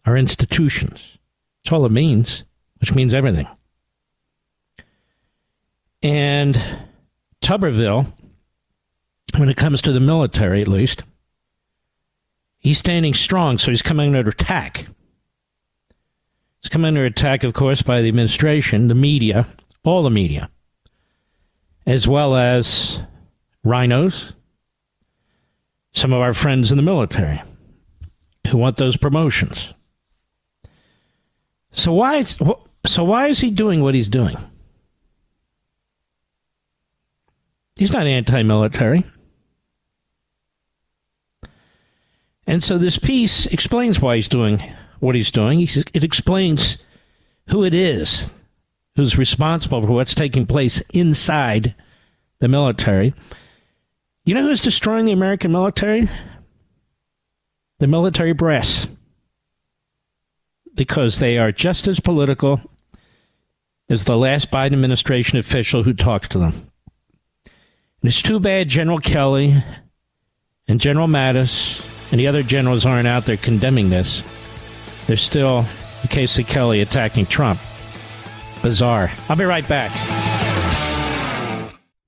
our institutions. That's all it means, which means everything. And Tuberville, when it comes to the military at least, he's standing strong, so he's coming under attack. He's come under attack, of course, by the administration, the media, all the media, as well as RINOs, some of our friends in the military who want those promotions. So why is, so why is he doing what he's doing? He's not anti-military. And so this piece explains why he's doing what he's doing. He says, it explains who it is who's responsible for what's taking place inside the military. You know who's destroying the American military? The military brass. Because they are just as political as the last Biden administration official who talked to them. And it's too bad General Kelly and General Mattis and the other generals aren't out there condemning this. There's still Casey Kelly attacking Trump. Bizarre. I'll be right back.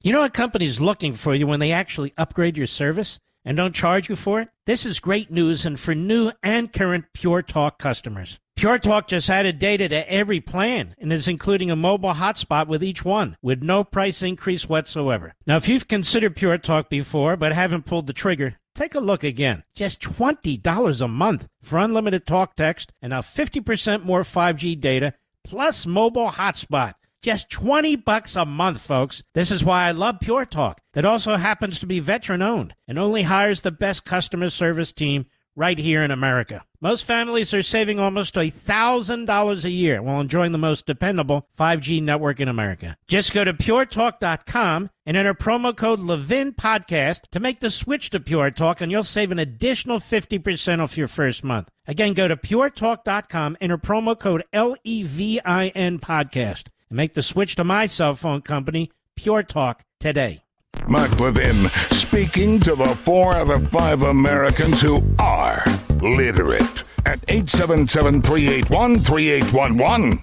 You know what company's looking for you when they actually upgrade your service and don't charge you for it? This is great news and for new and current Pure Talk customers. Pure Talk just added data to every plan and is including a mobile hotspot with each one with no price increase whatsoever. Now, if you've considered Pure Talk before but haven't pulled the trigger, Take a look again. Just $20 a month for unlimited talk text and now 50% more 5G data plus mobile hotspot. Just 20 bucks a month, folks. This is why I love Pure Talk. That also happens to be veteran owned and only hires the best customer service team right here in America. Most families are saving almost $1,000 a year while enjoying the most dependable 5G network in America. Just go to puretalk.com and enter promo code Levin Podcast to make the switch to Pure Talk, and you'll save an additional 50% off your first month. Again, go to puretalk.com, enter promo code L E V I N Podcast, and make the switch to my cell phone company, Pure Talk, today. Mark Levin speaking to the four out of five Americans who are literate at 877 381 3811.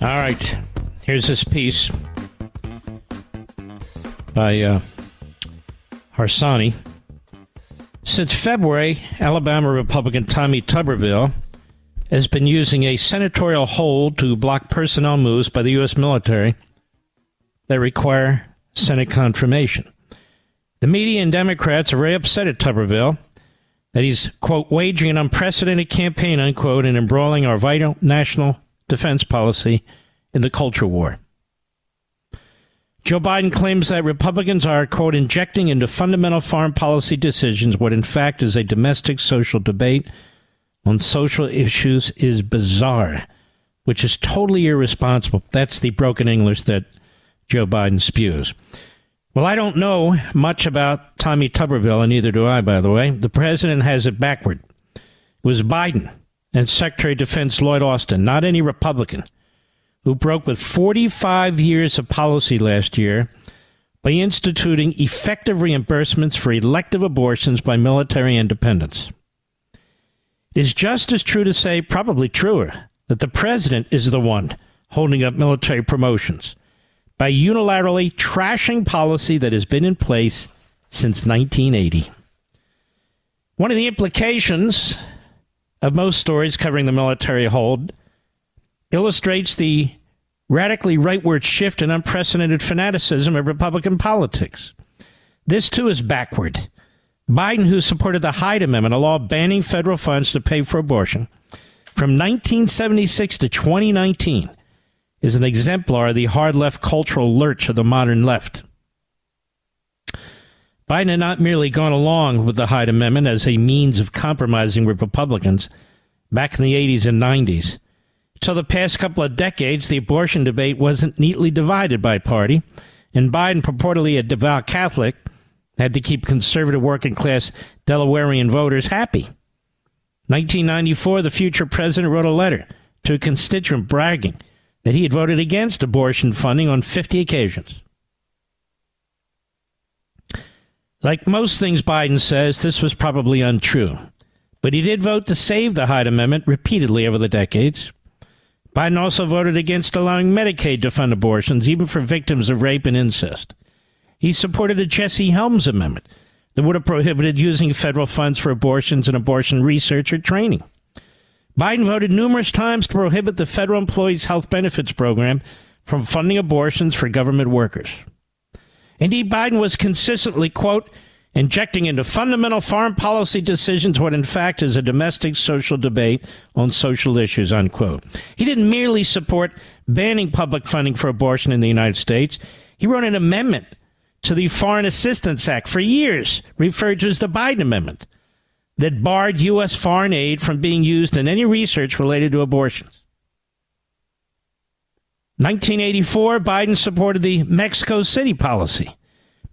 All right. Here's this piece by uh, Harsanyi. Since February, Alabama Republican Tommy Tuberville has been using a senatorial hold to block personnel moves by the U.S. military that require Senate confirmation. The media and Democrats are very upset at Tuberville that he's, quote, waging an unprecedented campaign, unquote, and embroiling our vital national defense policy in the culture war. Joe Biden claims that Republicans are, quote, injecting into fundamental foreign policy decisions what in fact is a domestic social debate on social issues is bizarre, which is totally irresponsible. That's the broken English that Joe Biden spews. Well, I don't know much about Tommy Tuberville, and neither do I, by the way. The president has it backward. It was Biden and Secretary of Defense Lloyd Austin, not any Republican, who broke with 45 years of policy last year by instituting effective reimbursements for elective abortions by military independents. It is just as true to say, probably truer, that the president is the one holding up military promotions by unilaterally trashing policy that has been in place since 1980. One of the implications of most stories covering the military hold illustrates the radically rightward shift and unprecedented fanaticism of Republican politics. This too is backward. Biden, who supported the Hyde Amendment, a law banning federal funds to pay for abortion, from 1976 to 2019 is an exemplar of the hard left cultural lurch of the modern left. Biden had not merely gone along with the Hyde Amendment as a means of compromising with Republicans back in the 80s and 90s. So the past couple of decades, the abortion debate wasn't neatly divided by party, and Biden, purportedly a devout Catholic, had to keep conservative working class Delawarean voters happy. 1994, the future president wrote a letter to a constituent bragging that he had voted against abortion funding on 50 occasions. Like most things Biden says, this was probably untrue. But he did vote to save the Hyde Amendment repeatedly over the decades. Biden also voted against allowing Medicaid to fund abortions, even for victims of rape and incest. He supported a Jesse Helms amendment that would have prohibited using federal funds for abortions and abortion research or training. Biden voted numerous times to prohibit the Federal Employees Health Benefits Program from funding abortions for government workers. Indeed, Biden was consistently, quote, injecting into fundamental foreign policy decisions what in fact is a domestic social debate on social issues, unquote. He didn't merely support banning public funding for abortion in the United States. He wrote an amendment to the Foreign Assistance Act for years, referred to as the Biden Amendment, that barred U.S. foreign aid from being used in any research related to abortions. 1984, Biden supported the Mexico City policy,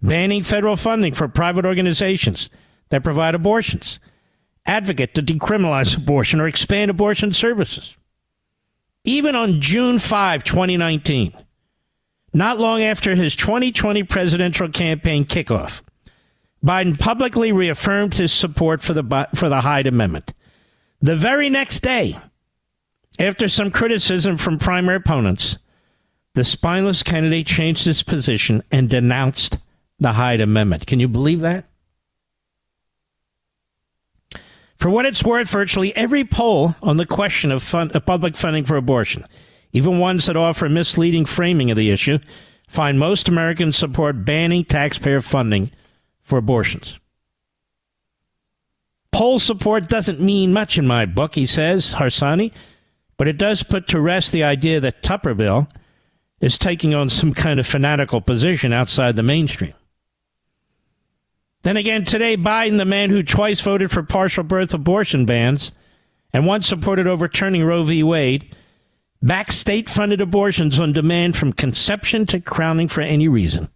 banning federal funding for private organizations that provide abortions, advocate to decriminalize abortion or expand abortion services. Even on June 5, 2019, not long after his 2020 presidential campaign kickoff, Biden publicly reaffirmed his support for the, for the Hyde Amendment. The very next day, after some criticism from primary opponents, the spineless candidate changed his position and denounced the Hyde Amendment. Can you believe that? For what it's worth, virtually every poll on the question of, fund, of public funding for abortion, even ones that offer a misleading framing of the issue, find most Americans support banning taxpayer funding for abortions. Poll support doesn't mean much in my book, he says, Harsanyi, but it does put to rest the idea that Tuberville is taking on some kind of fanatical position outside the mainstream. Then again, today, Biden, the man who twice voted for partial birth abortion bans and once supported overturning Roe v. Wade, backs state funded abortions on demand from conception to crowning for any reason,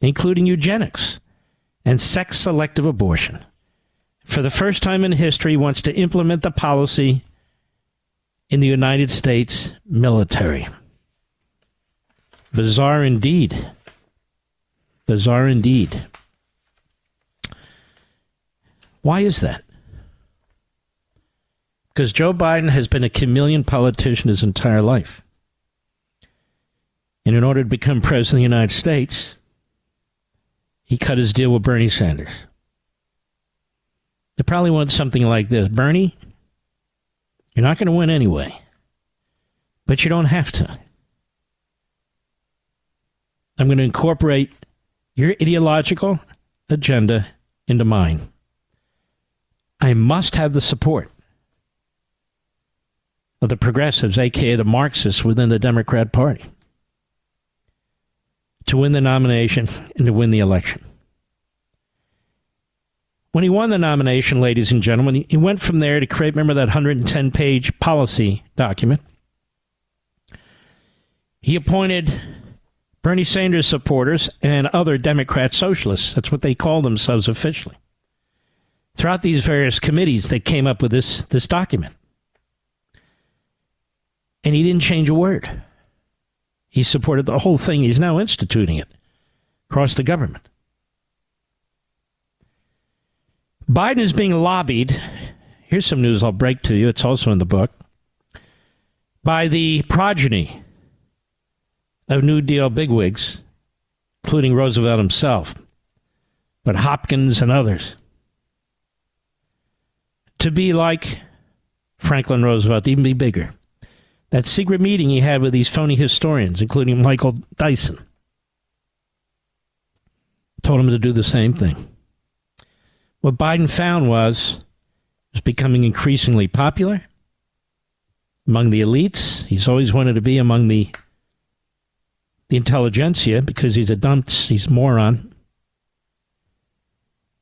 including eugenics and sex selective abortion. For the first time in history, wants to implement the policy in the United States military. Bizarre indeed. Bizarre indeed. Why is that? Because Joe Biden has been a chameleon politician his entire life. And in order to become president of the United States, he cut his deal with Bernie Sanders. They probably want something like this Bernie, you're not going to win anyway, but you don't have to. I'm going to incorporate your ideological agenda into mine. I must have the support of the progressives, aka the Marxists within the Democrat Party, to win the nomination and to win the election. When he won the nomination, ladies and gentlemen, he went from there to create, remember that 110 page policy document? He appointed Bernie Sanders supporters, and other Democrat socialists. That's what they call themselves officially. Throughout these various committees, they came up with this, this document. And he didn't change a word. He supported the whole thing. He's now instituting it across the government. Biden is being lobbied. Here's some news I'll break to you. It's also in the book. By the progeny of New Deal bigwigs, including Roosevelt himself, but Hopkins and others, to be like Franklin Roosevelt, even be bigger. That secret meeting he had with these phony historians, including Michael Dyson, told him to do the same thing. What Biden found was was becoming increasingly popular among the elites. He's always wanted to be among the the intelligentsia because he's a dunce, he's a moron.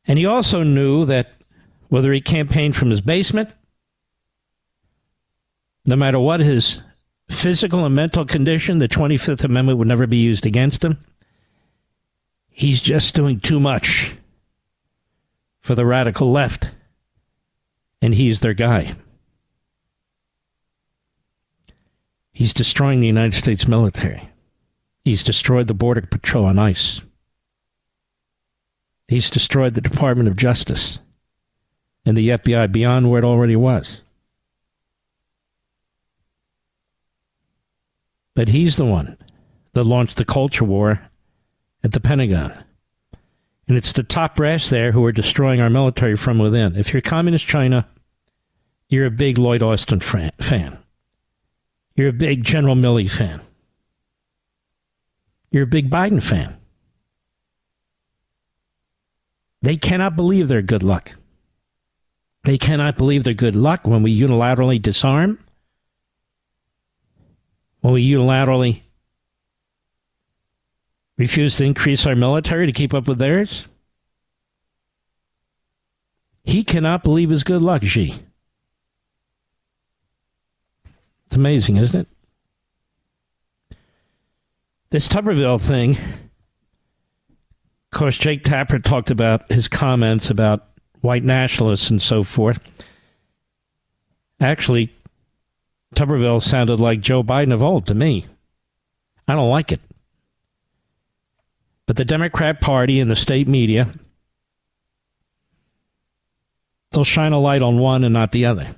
And he also knew that whether he campaigned from his basement, no matter what his physical and mental condition, the 25th Amendment would never be used against him. He's just doing too much for the radical left, and he's their guy. He's destroying the United States military. He's destroyed the Border Patrol on ICE. He's destroyed the Department of Justice and the FBI beyond where it already was. But he's the one that launched the culture war at the Pentagon. And it's the top brass there who are destroying our military from within. If you're Communist China, you're a big Lloyd Austin fan. You're a big General Milley fan. You're a big Biden fan. They cannot believe their good luck. They cannot believe their good luck when we unilaterally disarm, when we unilaterally refuse to increase our military to keep up with theirs. He cannot believe his good luck, Xi. It's amazing, isn't it? This Tuberville thing, of course, Jake Tapper talked about his comments about white nationalists and so forth. Actually, Tuberville sounded like Joe Biden of old to me. I don't like it. But the Democrat Party and the state media, they'll shine a light on one and not the other.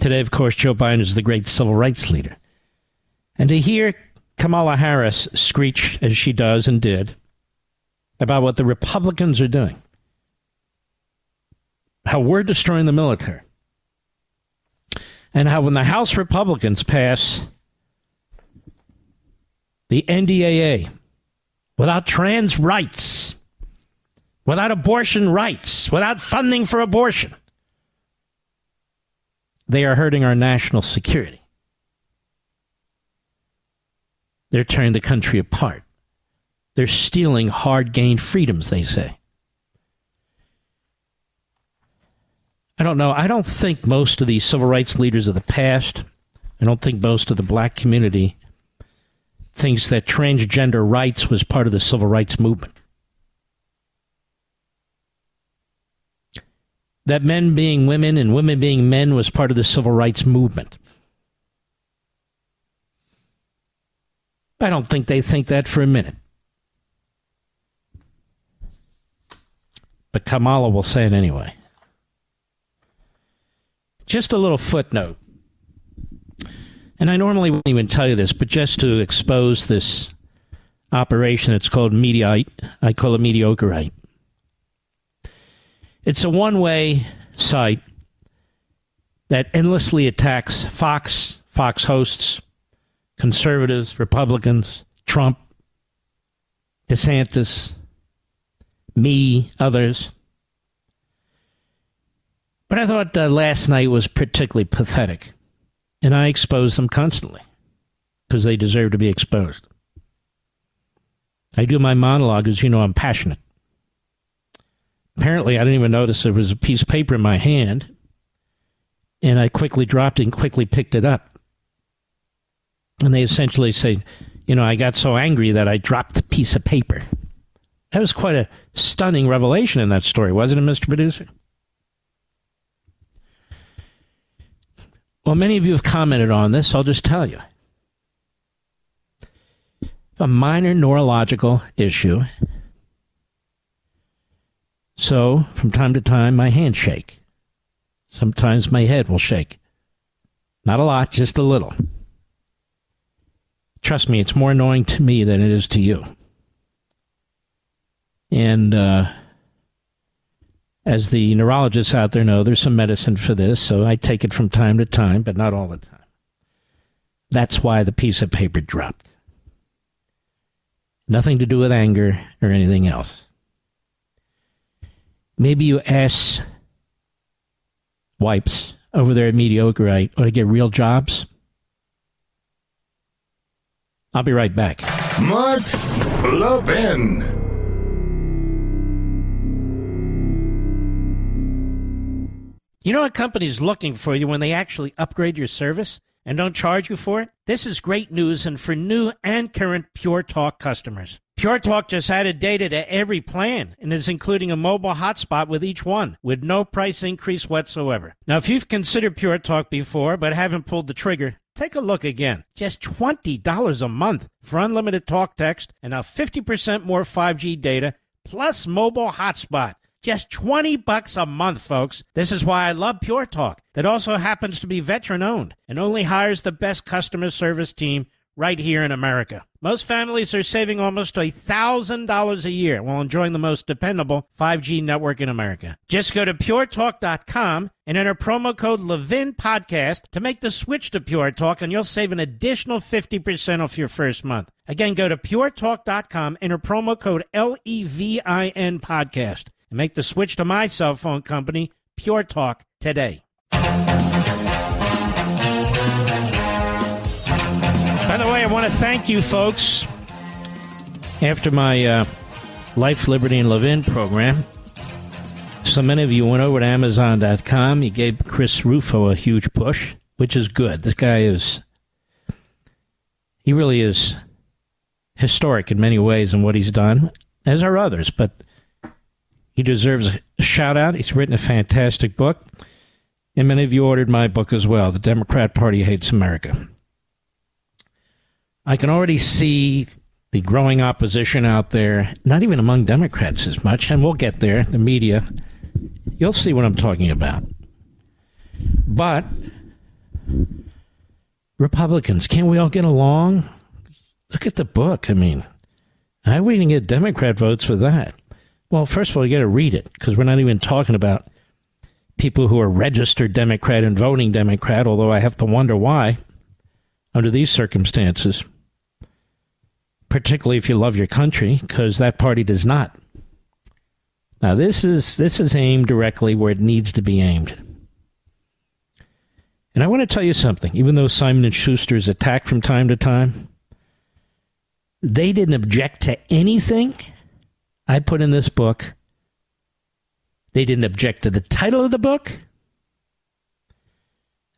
Today, of course, Joe Biden is the great civil rights leader. And to hear Kamala Harris screech as she does and did about what the Republicans are doing, how we're destroying the military, and how when the House Republicans pass the NDAA without trans rights, without abortion rights, without funding for abortion, they are hurting our national security. They're tearing the country apart. They're stealing hard gained freedoms, they say. I don't know. I don't think most of the civil rights leaders of the past, I don't think most of the black community thinks that transgender rights was part of the civil rights movement. That men being women and women being men was part of the civil rights movement. I don't think they think that for a minute. But Kamala will say it anyway. Just a little footnote. And I normally wouldn't even tell you this, but just to expose this operation, it's called Mediaite. I call it Mediocreite. It's a one way site that endlessly attacks Fox, Fox hosts, conservatives, Republicans, Trump, DeSantis, me, others. But I thought uh, last night was particularly pathetic, and I expose them constantly because they deserve to be exposed. I do my monologue as you know I'm passionate. Apparently, I didn't even notice there was a piece of paper in my hand, and I quickly dropped it and quickly picked it up and they essentially say, you know, I got so angry that I dropped the piece of paper. That was quite a stunning revelation in that story, wasn't it, Mr. Producer? Well, many of you have commented on this. I'll just tell you. A minor neurological issue. So, from time to time, my hands shake. Sometimes my head will shake. Not a lot, just a little. Trust me, it's more annoying to me than it is to you. And uh, as the neurologists out there know, there's some medicine for this, so I take it from time to time, but not all the time. That's why the piece of paper dropped. Nothing to do with anger or anything else. Maybe you ask wipes over there at Mediocre or to get real jobs. I'll be right back. Mark Levin. You know what company's looking for you when they actually upgrade your service and don't charge you for it? This is great news and for new and current Pure Talk customers. Pure Talk just added data to every plan and is including a mobile hotspot with each one with no price increase whatsoever. Now, if you've considered Pure Talk before but haven't pulled the trigger, take a look again. Just $20 a month for unlimited talk text and now 50% more 5G data plus mobile hotspot. Just 20 bucks a month, folks. This is why I love Pure Talk. That also happens to be veteran owned and only hires the best customer service team right here in America. Most families are saving almost $1,000 a year while enjoying the most dependable 5G network in America. Just go to puretalk.com and enter promo code Levin Podcast to make the switch to Pure Talk, and you'll save an additional 50% off your first month. Again, go to puretalk.com, enter promo code L E V I N Podcast and make the switch to my cell phone company, Pure Talk, today. By the way, I want to thank you folks. After my uh, Life, Liberty, and Levin program, so many of you went over to Amazon.com. You gave Chris Rufo a huge push, which is good. This guy is, he really is historic in many ways in what he's done, as are others, but he deserves a shout out. He's written a fantastic book. And many of you ordered my book as well The Democrat Party Hates America. I can already see the growing opposition out there, not even among Democrats as much, and we'll get there, the media. You'll see what I'm talking about. But Republicans, can't we all get along? Look at the book. I mean, we going to get Democrat votes for that? Well, first of all, you got to read it because we're not even talking about people who are registered Democrat and voting Democrat, although I have to wonder why under these circumstances, particularly if you love your country, because that party does not. Now, this is this is aimed directly where it needs to be aimed. And I want to tell you something. Even though Simon and Schuster is attacked from time to time, they didn't object to anything I put in this book. They didn't object to the title of the book.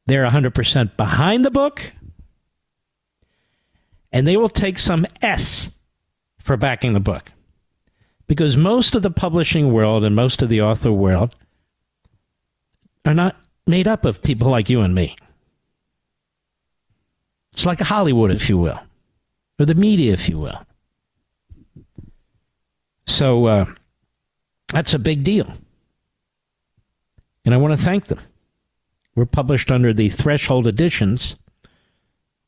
They're 100% behind the book. And they will take some S for backing the book. Because most of the publishing world and most of the author world are not made up of people like you and me. It's like Hollywood, if you will, or the media, if you will. So uh, that's a big deal. And I want to thank them. We're published under the Threshold Editions,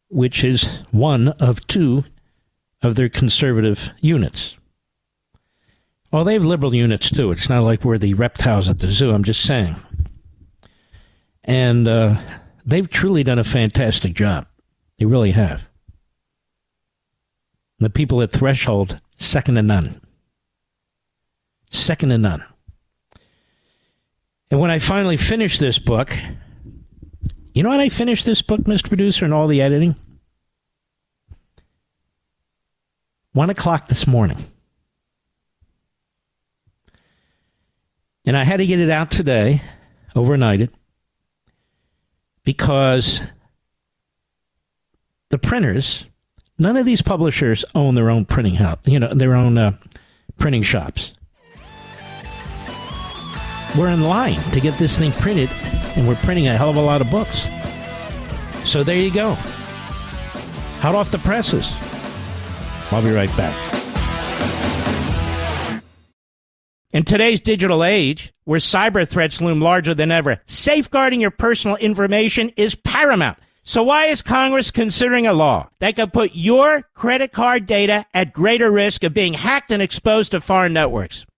which is one of two of their conservative units. Well, they have liberal units too. It's not like we're the reptiles at the zoo. I'm just saying. And uh, they've truly done a fantastic job. They really have. The people at Threshold, second to none second to none. And when I finally finished this book, you know when I finished this book, Mr. Producer, and all the editing? One o'clock this morning. And I had to get it out today, overnight it, because the printers, none of these publishers own their own printing house, you know, their own uh, printing shops. We're in line to get this thing printed, and we're printing a hell of a lot of books. So there you go. Out off the presses. I'll be right back. In today's digital age, where cyber threats loom larger than ever, safeguarding your personal information is paramount. So why is Congress considering a law that could put your credit card data at greater risk of being hacked and exposed to foreign networks?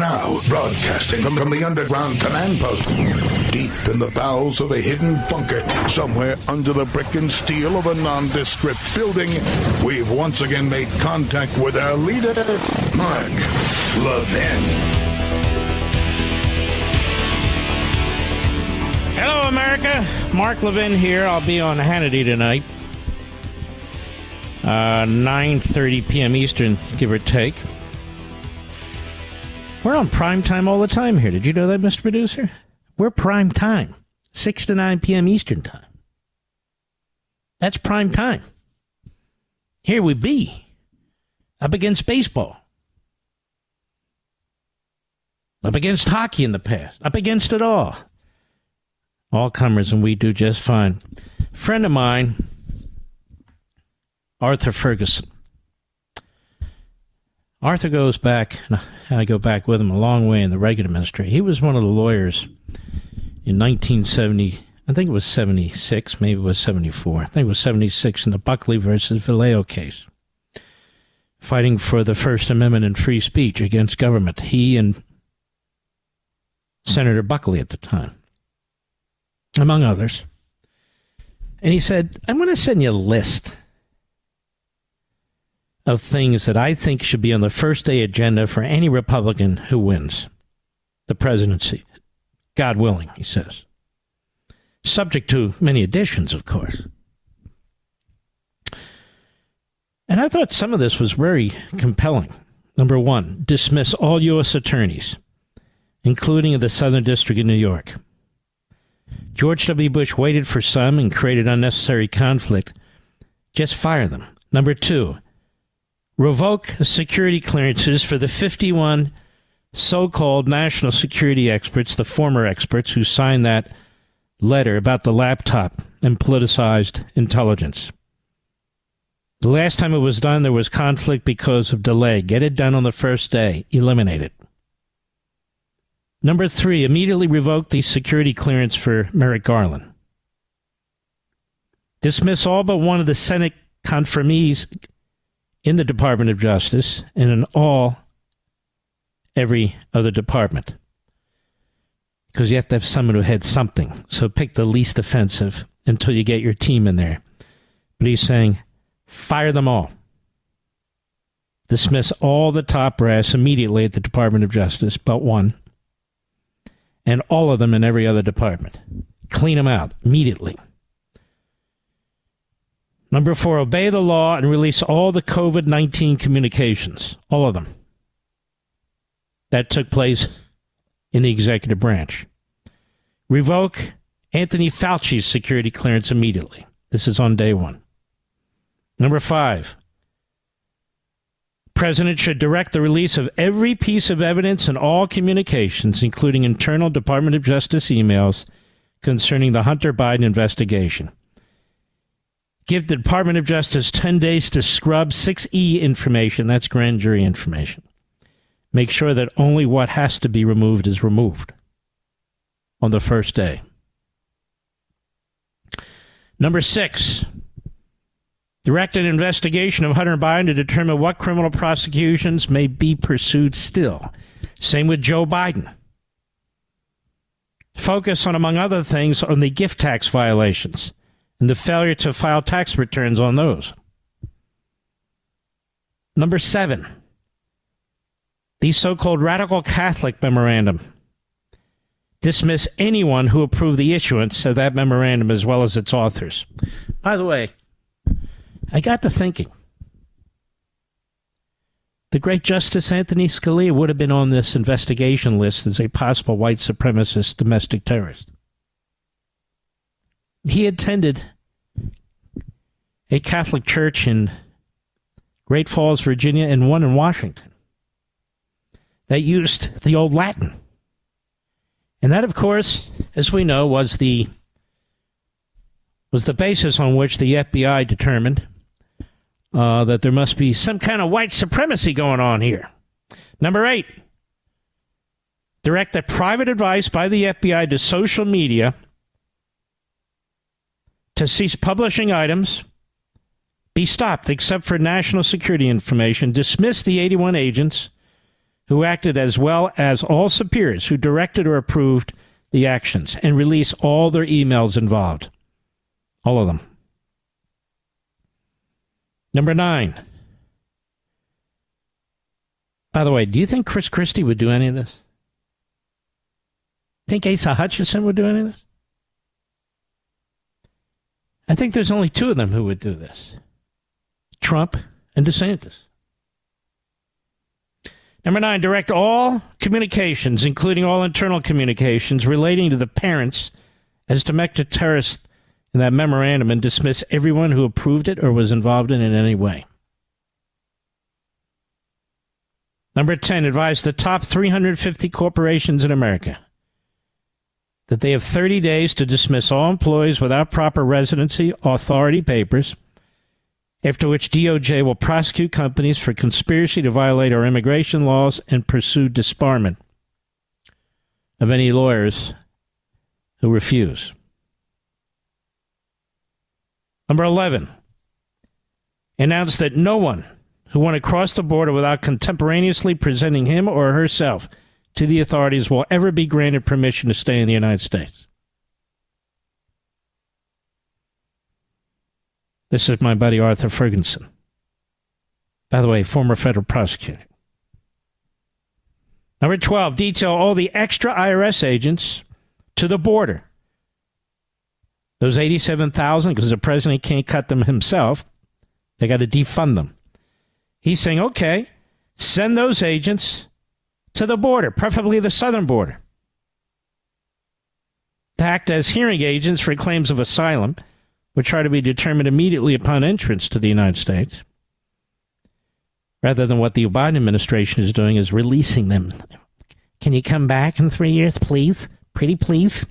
Now, broadcasting from, from the underground command post, deep in the bowels of a hidden bunker, somewhere under the brick and steel of a nondescript building, we've once again made contact with our leader, Mark Levin. Hello, America. Mark Levin here. I'll be on Hannity tonight, uh, 9.30 p.m. Eastern, give or take. We're on prime time all the time here. Did you know that, Mr. Producer? We're prime time, 6 to 9 p.m. Eastern time. That's prime time. Here we be, up against baseball, up against hockey in the past, up against it all. All comers, and we do just fine. friend of mine, Arthur Fergenson. Arthur goes back, I go back with him a long way in the Reagan administration. He was one of the lawyers in 1970, I think it was 76, maybe it was 74. I think it was 76 in the Buckley versus Valeo case, fighting for the First Amendment and free speech against government. He and Senator Buckley at the time, among others. And he said, I'm going to send you a list of things that I think should be on the first day agenda for any Republican who wins the presidency. God willing, he says. Subject to many additions, of course. And I thought some of this was very compelling. Number one, dismiss all U.S. attorneys, including the Southern District of New York. George W. Bush waited for some and created unnecessary conflict. Just fire them. Number two, revoke security clearances for the 51 so called national security experts, the former experts who signed that letter about the laptop and politicized intelligence. The last time it was done, there was conflict because of delay. Get it done on the first day, eliminate it. Number three, immediately revoke the security clearance for Merrick Garland. Dismiss all but one of the Senate confirmees in the Department of Justice and in all every other department. Because you have to have someone who had something. So pick the least offensive until you get your team in there. But he's saying, fire them all. Dismiss all the top brass immediately at the Department of Justice, but one. And all of them in every other department. Clean them out immediately. Number four, obey the law and release all the COVID 19 communications, all of them. That took place in the executive branch. Revoke Anthony Fauci's security clearance immediately. This is on day one. Number five, President should direct the release of every piece of evidence and all communications, including internal Department of Justice emails concerning the Hunter Biden investigation give the Department of Justice 10 days to scrub 6E information. That's grand jury information. Make sure that only what has to be removed is removed on the first day. Number six, direct an investigation of Hunter Biden to determine what criminal prosecutions may be pursued still. Same with Joe Biden. Focus on, among other things, on the gift tax violations and the failure to file tax returns on those. Number seven, the so called radical Catholic memorandum. Dismiss anyone who approved the issuance of that memorandum as well as its authors. By the way, I got to thinking. The great Justice Anthony Scalia would have been on this investigation list as a possible white supremacist domestic terrorist. He attended a Catholic church in Great Falls, Virginia, and one in Washington. that used the old Latin. And that, of course, as we know, was the was the basis on which the FBI determined uh, that there must be some kind of white supremacy going on here. Number eight, direct the private advice by the FBI to social media to cease publishing items, be stopped except for national security information, dismiss the 81 agents who acted as well as all superiors who directed or approved the actions, and release all their emails involved. All of them. Number nine. By the way, do you think Chris Christie would do any of this? Think Asa Hutchinson would do any of this? I think there's only two of them who would do this Trump and DeSantis. Number nine, direct all communications, including all internal communications relating to the parents, as domestic terrorists in that memorandum and dismiss everyone who approved it or was involved in it in any way. Number 10, advise the top 350 corporations in America that they have 30 days to dismiss all employees without proper residency authority papers, after which DOJ will prosecute companies for conspiracy to violate our immigration laws and pursue disbarment of any lawyers who refuse. Number 11, announced that no one who went across the border without contemporaneously presenting him or herself to the authorities will ever be granted permission to stay in the United States. This is my buddy Arthur Fergenson. By the way, former federal prosecutor. Number 12, detail all the extra IRS agents to the border those 87,000, because the president can't cut them himself, they got to defund them. He's saying, okay, send those agents to the border, preferably the southern border, to act as hearing agents for claims of asylum, which are to be determined immediately upon entrance to the United States, rather than what the Biden administration is doing, is releasing them. Can you come back in three years, please? Pretty please?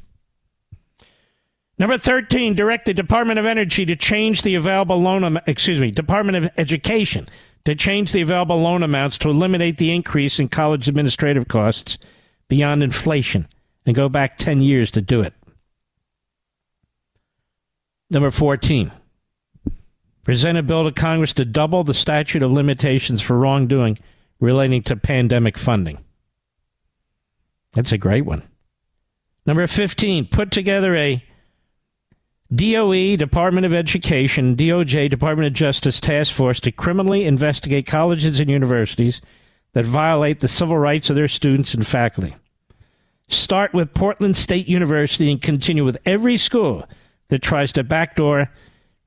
Number 13, direct the Department of Energy to change the available loan, excuse me, Department of Education to change the available loan amounts to eliminate the increase in college administrative costs beyond inflation and go back 10 years to do it. Number 14, present a bill to Congress to double the statute of limitations for wrongdoing relating to pandemic funding. That's a great one. Number 15, put together a DOE, Department of Education, DOJ, Department of Justice task force to criminally investigate colleges and universities that violate the civil rights of their students and faculty. Start with Portland State University and continue with every school that tries to backdoor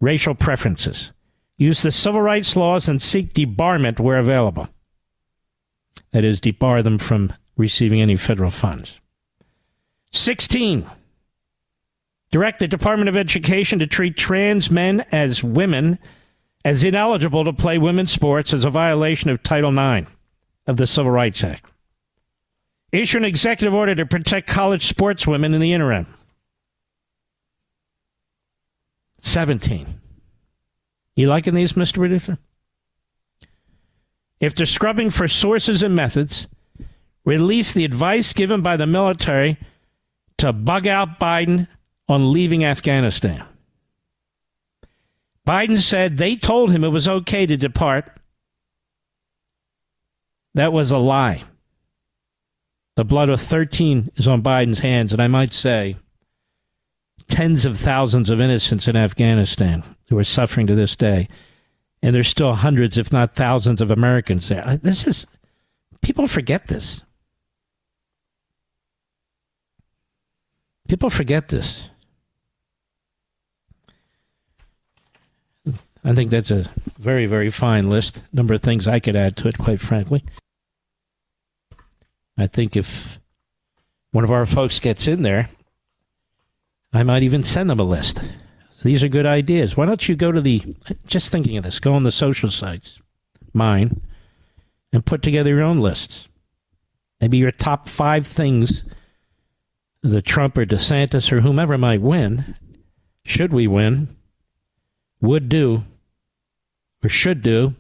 racial preferences. Use the civil rights laws and seek debarment where available. That is, debar them from receiving any federal funds. 16 direct the Department of Education to treat trans men as women as ineligible to play women's sports as a violation of Title IX of the Civil Rights Act. Issue an executive order to protect college sportswomen in the interim. 17. You liking these, Mr. Producer? If they're scrubbing for sources and methods, release the advice given by the military to bug out Biden on leaving Afghanistan. Biden said they told him it was okay to depart. That was a lie. The blood of 13 is on Biden's hands, and I might say tens of thousands of innocents in Afghanistan who are suffering to this day. And there's still hundreds, if not thousands, of Americans there. This is, people forget this. People forget this. I think that's a very, very fine list. Number of things I could add to it, quite frankly. I think if one of our folks gets in there, I might even send them a list. These are good ideas. Why don't you go to the, just thinking of this, go on the social sites, mine, and put together your own lists. maybe your top five things the Trump or DeSantis or whomever might win, should we win, would do or should do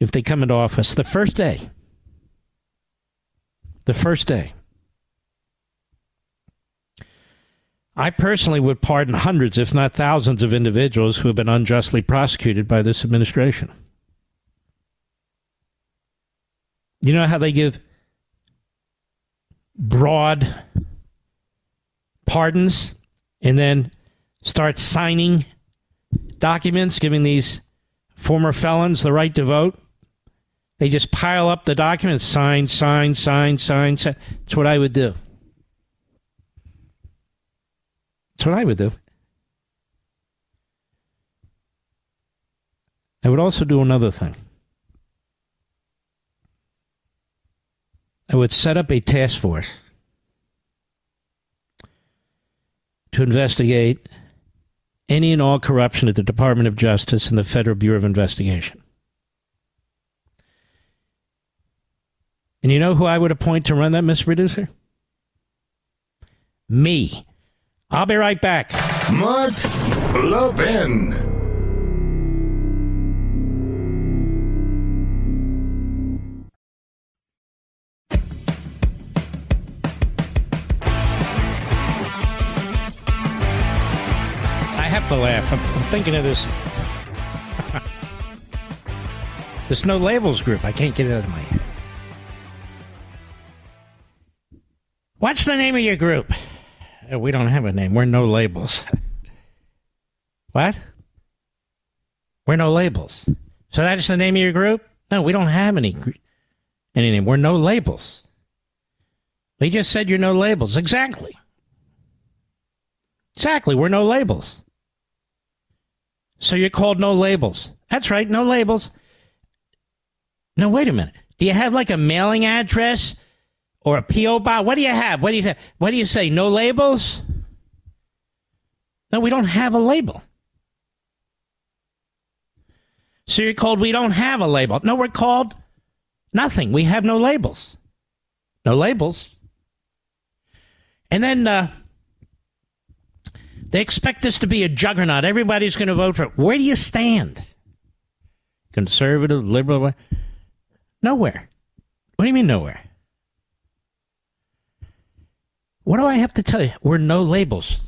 if they come into office the first day. The first day. I personally would pardon hundreds, if not thousands, of individuals who have been unjustly prosecuted by this administration. You know how they give broad pardons and then start signing documents giving these former felons the right to vote? They just pile up the documents, sign, sign, sign, sign, sign. That's what I would do. That's what I would do. I would also do another thing. I would set up a task force to investigate any and all corruption at the Department of Justice and the Federal Bureau of Investigation. And you know who I would appoint to run that, Mr. Producer? Me. I'll be right back. Mark. To laugh. I'm, I'm thinking of this. this no labels group. I can't get it out of my head. What's the name of your group? Uh, We don't have a name. We're no labels. what? We're no labels. So that's the name of your group? No, we don't have any any name. We're no labels. They just said you're no labels. Exactly. Exactly. We're no labels. So you're called no labels. That's right, no labels. No, wait a minute. Do you have like a mailing address or a PO box? What do you have? What do you have? What do you say? No labels? No, we don't have a label. So you're called we don't have a label. No, we're called nothing. We have no labels. No labels. And then uh, they expect this to be a juggernaut. Everybody's going to vote for it. Where do you stand? Conservative, liberal? Nowhere. What do you mean nowhere? What do I have to tell you? We're no labels.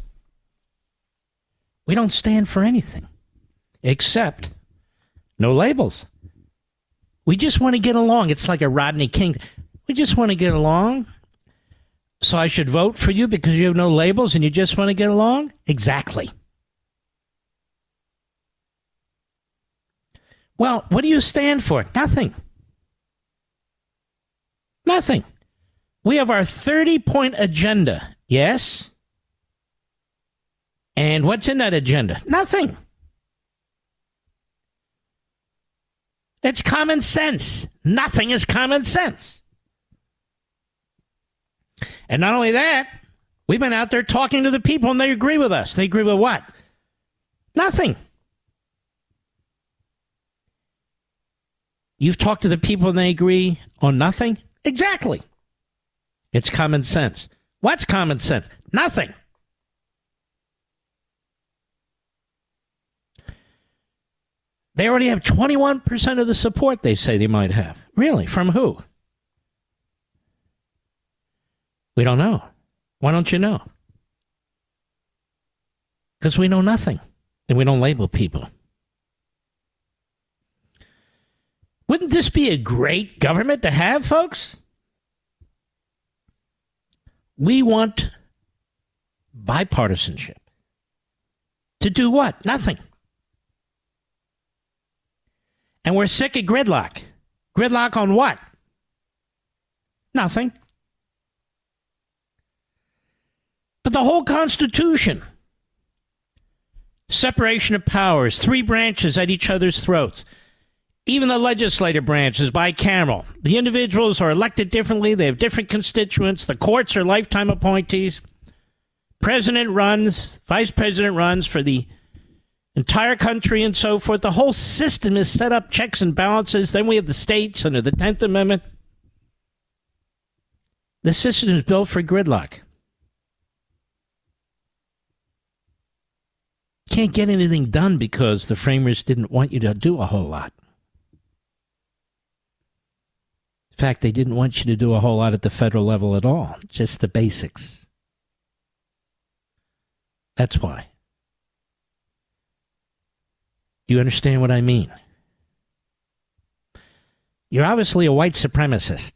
We don't stand for anything except no labels. We just want to get along. It's like a Rodney King. We just want to get along. So I should vote for you because you have no labels and you just want to get along? Exactly. Well, what do you stand for? Nothing. Nothing. We have our 30 point agenda. Yes? And what's in that agenda? Nothing. It's common sense. Nothing is common sense. And not only that, we've been out there talking to the people and they agree with us. They agree with what? Nothing. You've talked to the people and they agree on nothing? Exactly. It's common sense. What's common sense? Nothing. They already have 21% of the support they say they might have. Really? From who? We don't know. Why don't you know? Because we know nothing and we don't label people. Wouldn't this be a great government to have, folks? We want bipartisanship. To do what? Nothing. And we're sick of gridlock. Gridlock on what? Nothing. But the whole Constitution separation of powers, three branches at each other's throats. Even the legislative branch is bicameral. The individuals are elected differently, they have different constituents, the courts are lifetime appointees. President runs, vice president runs for the entire country and so forth. The whole system is set up checks and balances. Then we have the states under the 10th Amendment. The system is built for gridlock. Can't get anything done because the framers didn't want you to do a whole lot. In fact, they didn't want you to do a whole lot at the federal level at all, just the basics. That's why. You understand what I mean? You're obviously a white supremacist.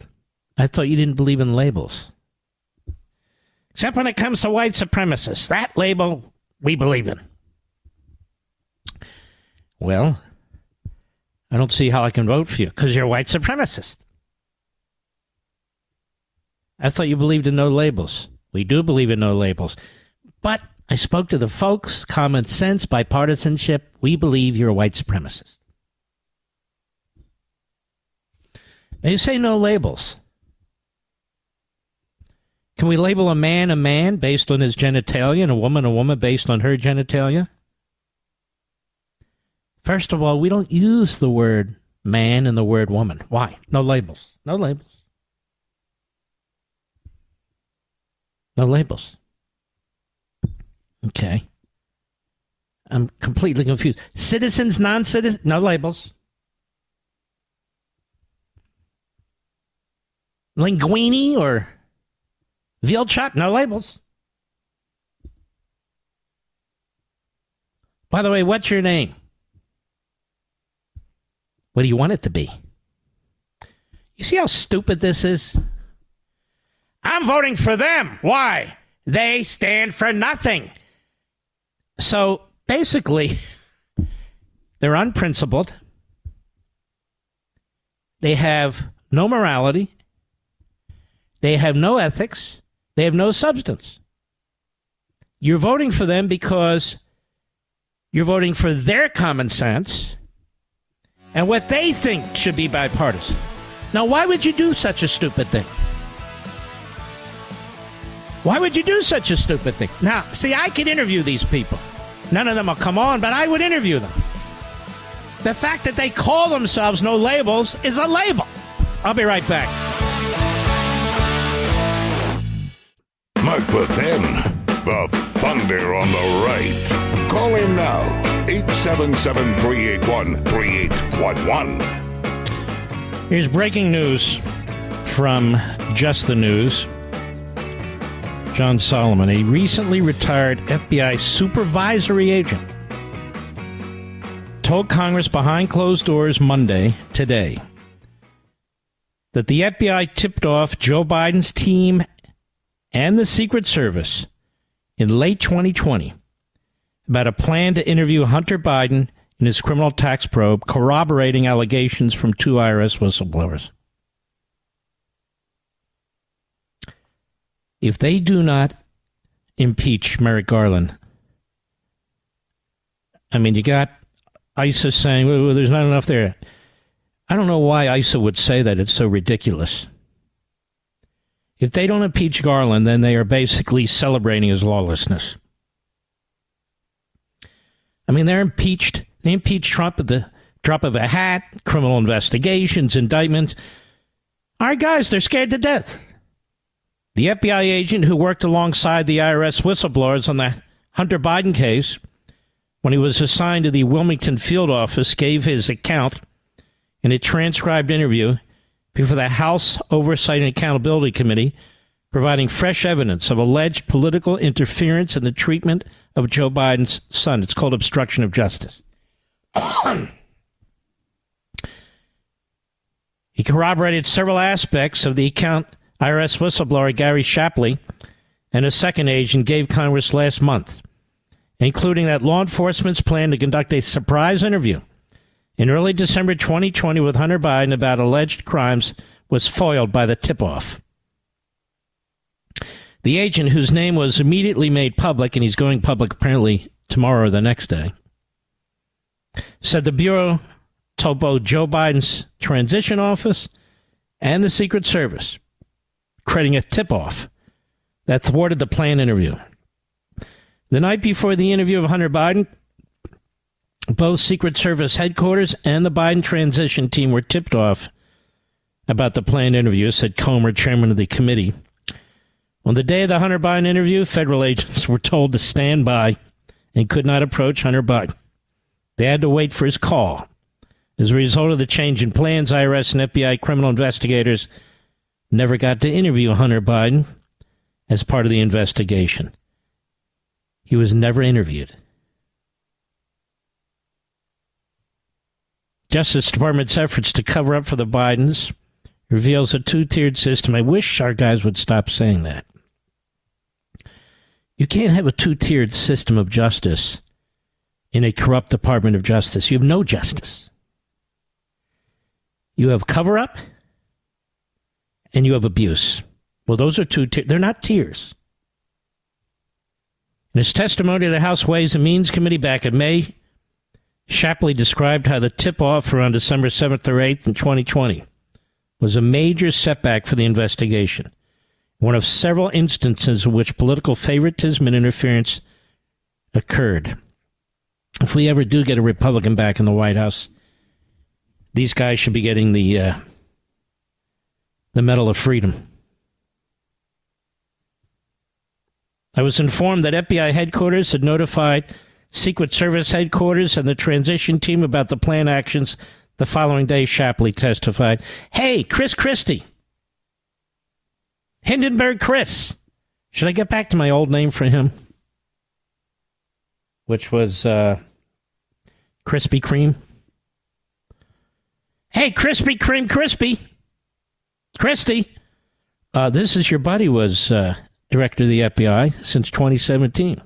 I thought you didn't believe in labels. Except when it comes to white supremacists. That label we believe in. Well, I don't see how I can vote for you because you're a white supremacist. I thought you believed in no labels. We do believe in no labels. But I spoke to the folks, common sense, bipartisanship. We believe you're a white supremacist. Now you say no labels. Can we label a man a man based on his genitalia and a woman a woman based on her genitalia? First of all, we don't use the word man and the word woman. Why? No labels. No labels. No labels. Okay. I'm completely confused. Citizens, non citizens, no labels. Linguini or veal chop, no labels. By the way, what's your name? What do you want it to be? You see how stupid this is? I'm voting for them. Why? They stand for nothing. So basically, they're unprincipled. They have no morality. They have no ethics. They have no substance. You're voting for them because you're voting for their common sense and what they think should be bipartisan. Now, why would you do such a stupid thing? Why would you do such a stupid thing? Now, see, I could interview these people. None of them will come on, but I would interview them. The fact that they call themselves no labels is a label. I'll be right back. Mark Levin, the thunder on the right. Call in now, 877 381 3811. Here's breaking news from Just the News. John Solomon, a recently retired FBI supervisory agent, told Congress behind closed doors Monday, today, that the FBI tipped off Joe Biden's team and the Secret Service in late 2020 about a plan to interview Hunter Biden in his criminal tax probe, corroborating allegations from two IRS whistleblowers. if they do not impeach Merrick Garland, I mean, you got Issa saying, well, there's not enough there. I don't know why Issa would say that. It's so ridiculous. If they don't impeach Garland, then they are basically celebrating his lawlessness. I mean, they're impeached. They impeached Trump at the drop of a hat, criminal investigations, indictments. All right, guys, they're scared to death. The FBI agent who worked alongside the IRS whistleblowers on the Hunter Biden case, when he was assigned to the Wilmington field office, gave his account in a transcribed interview before the House Oversight and Accountability Committee, providing fresh evidence of alleged political interference in the treatment of Joe Biden's son. It's called obstruction of justice. he corroborated several aspects of the account IRS whistleblower Gary Shapley and a second agent gave Congress last month, including that law enforcement's plan to conduct a surprise interview in early December 2020 with Hunter Biden about alleged crimes was foiled by the tip off. The agent, whose name was immediately made public, and he's going public apparently tomorrow or the next day, said the Bureau told both Joe Biden's transition office and the Secret Service creating a tip off that thwarted the planned interview. The night before the interview of Hunter Biden, both Secret Service headquarters and the Biden transition team were tipped off about the planned interview, said Comer, chairman of the committee On the day of the Hunter Biden interview, federal agents were told to stand by and could not approach Hunter Biden. They had to wait for his call. As a result of the change in plans, IRS and FBI criminal investigators never got to interview Hunter Biden as part of the investigation. He was never interviewed. Justice Department's efforts to cover up for the Bidens reveals a two tiered system. I wish our guys would stop saying that. You can't have a two tiered system of justice in a corrupt Department of Justice. You have no justice. You have cover up and you have abuse. Well, those are two. They're not tiers. In his testimony to the House Ways and Means Committee back in May, Shapley described how the tip off around December 7th or 8th in 2020 was a major setback for the investigation, one of several instances in which political favoritism and interference occurred. If we ever do get a Republican back in the White House, these guys should be getting the uh, the Medal of Freedom. I was informed that FBI headquarters had notified Secret Service headquarters and the transition team about the planned actions. The following day, Shapley testified, Hey, Chris Christie. Hindenburg Chris. Should I get back to my old name for him? Which was uh, Krispy Kreme. Hey, Krispy Kreme Crispy. Christie. Uh, this is your buddy was uh, director of the FBI since 2017.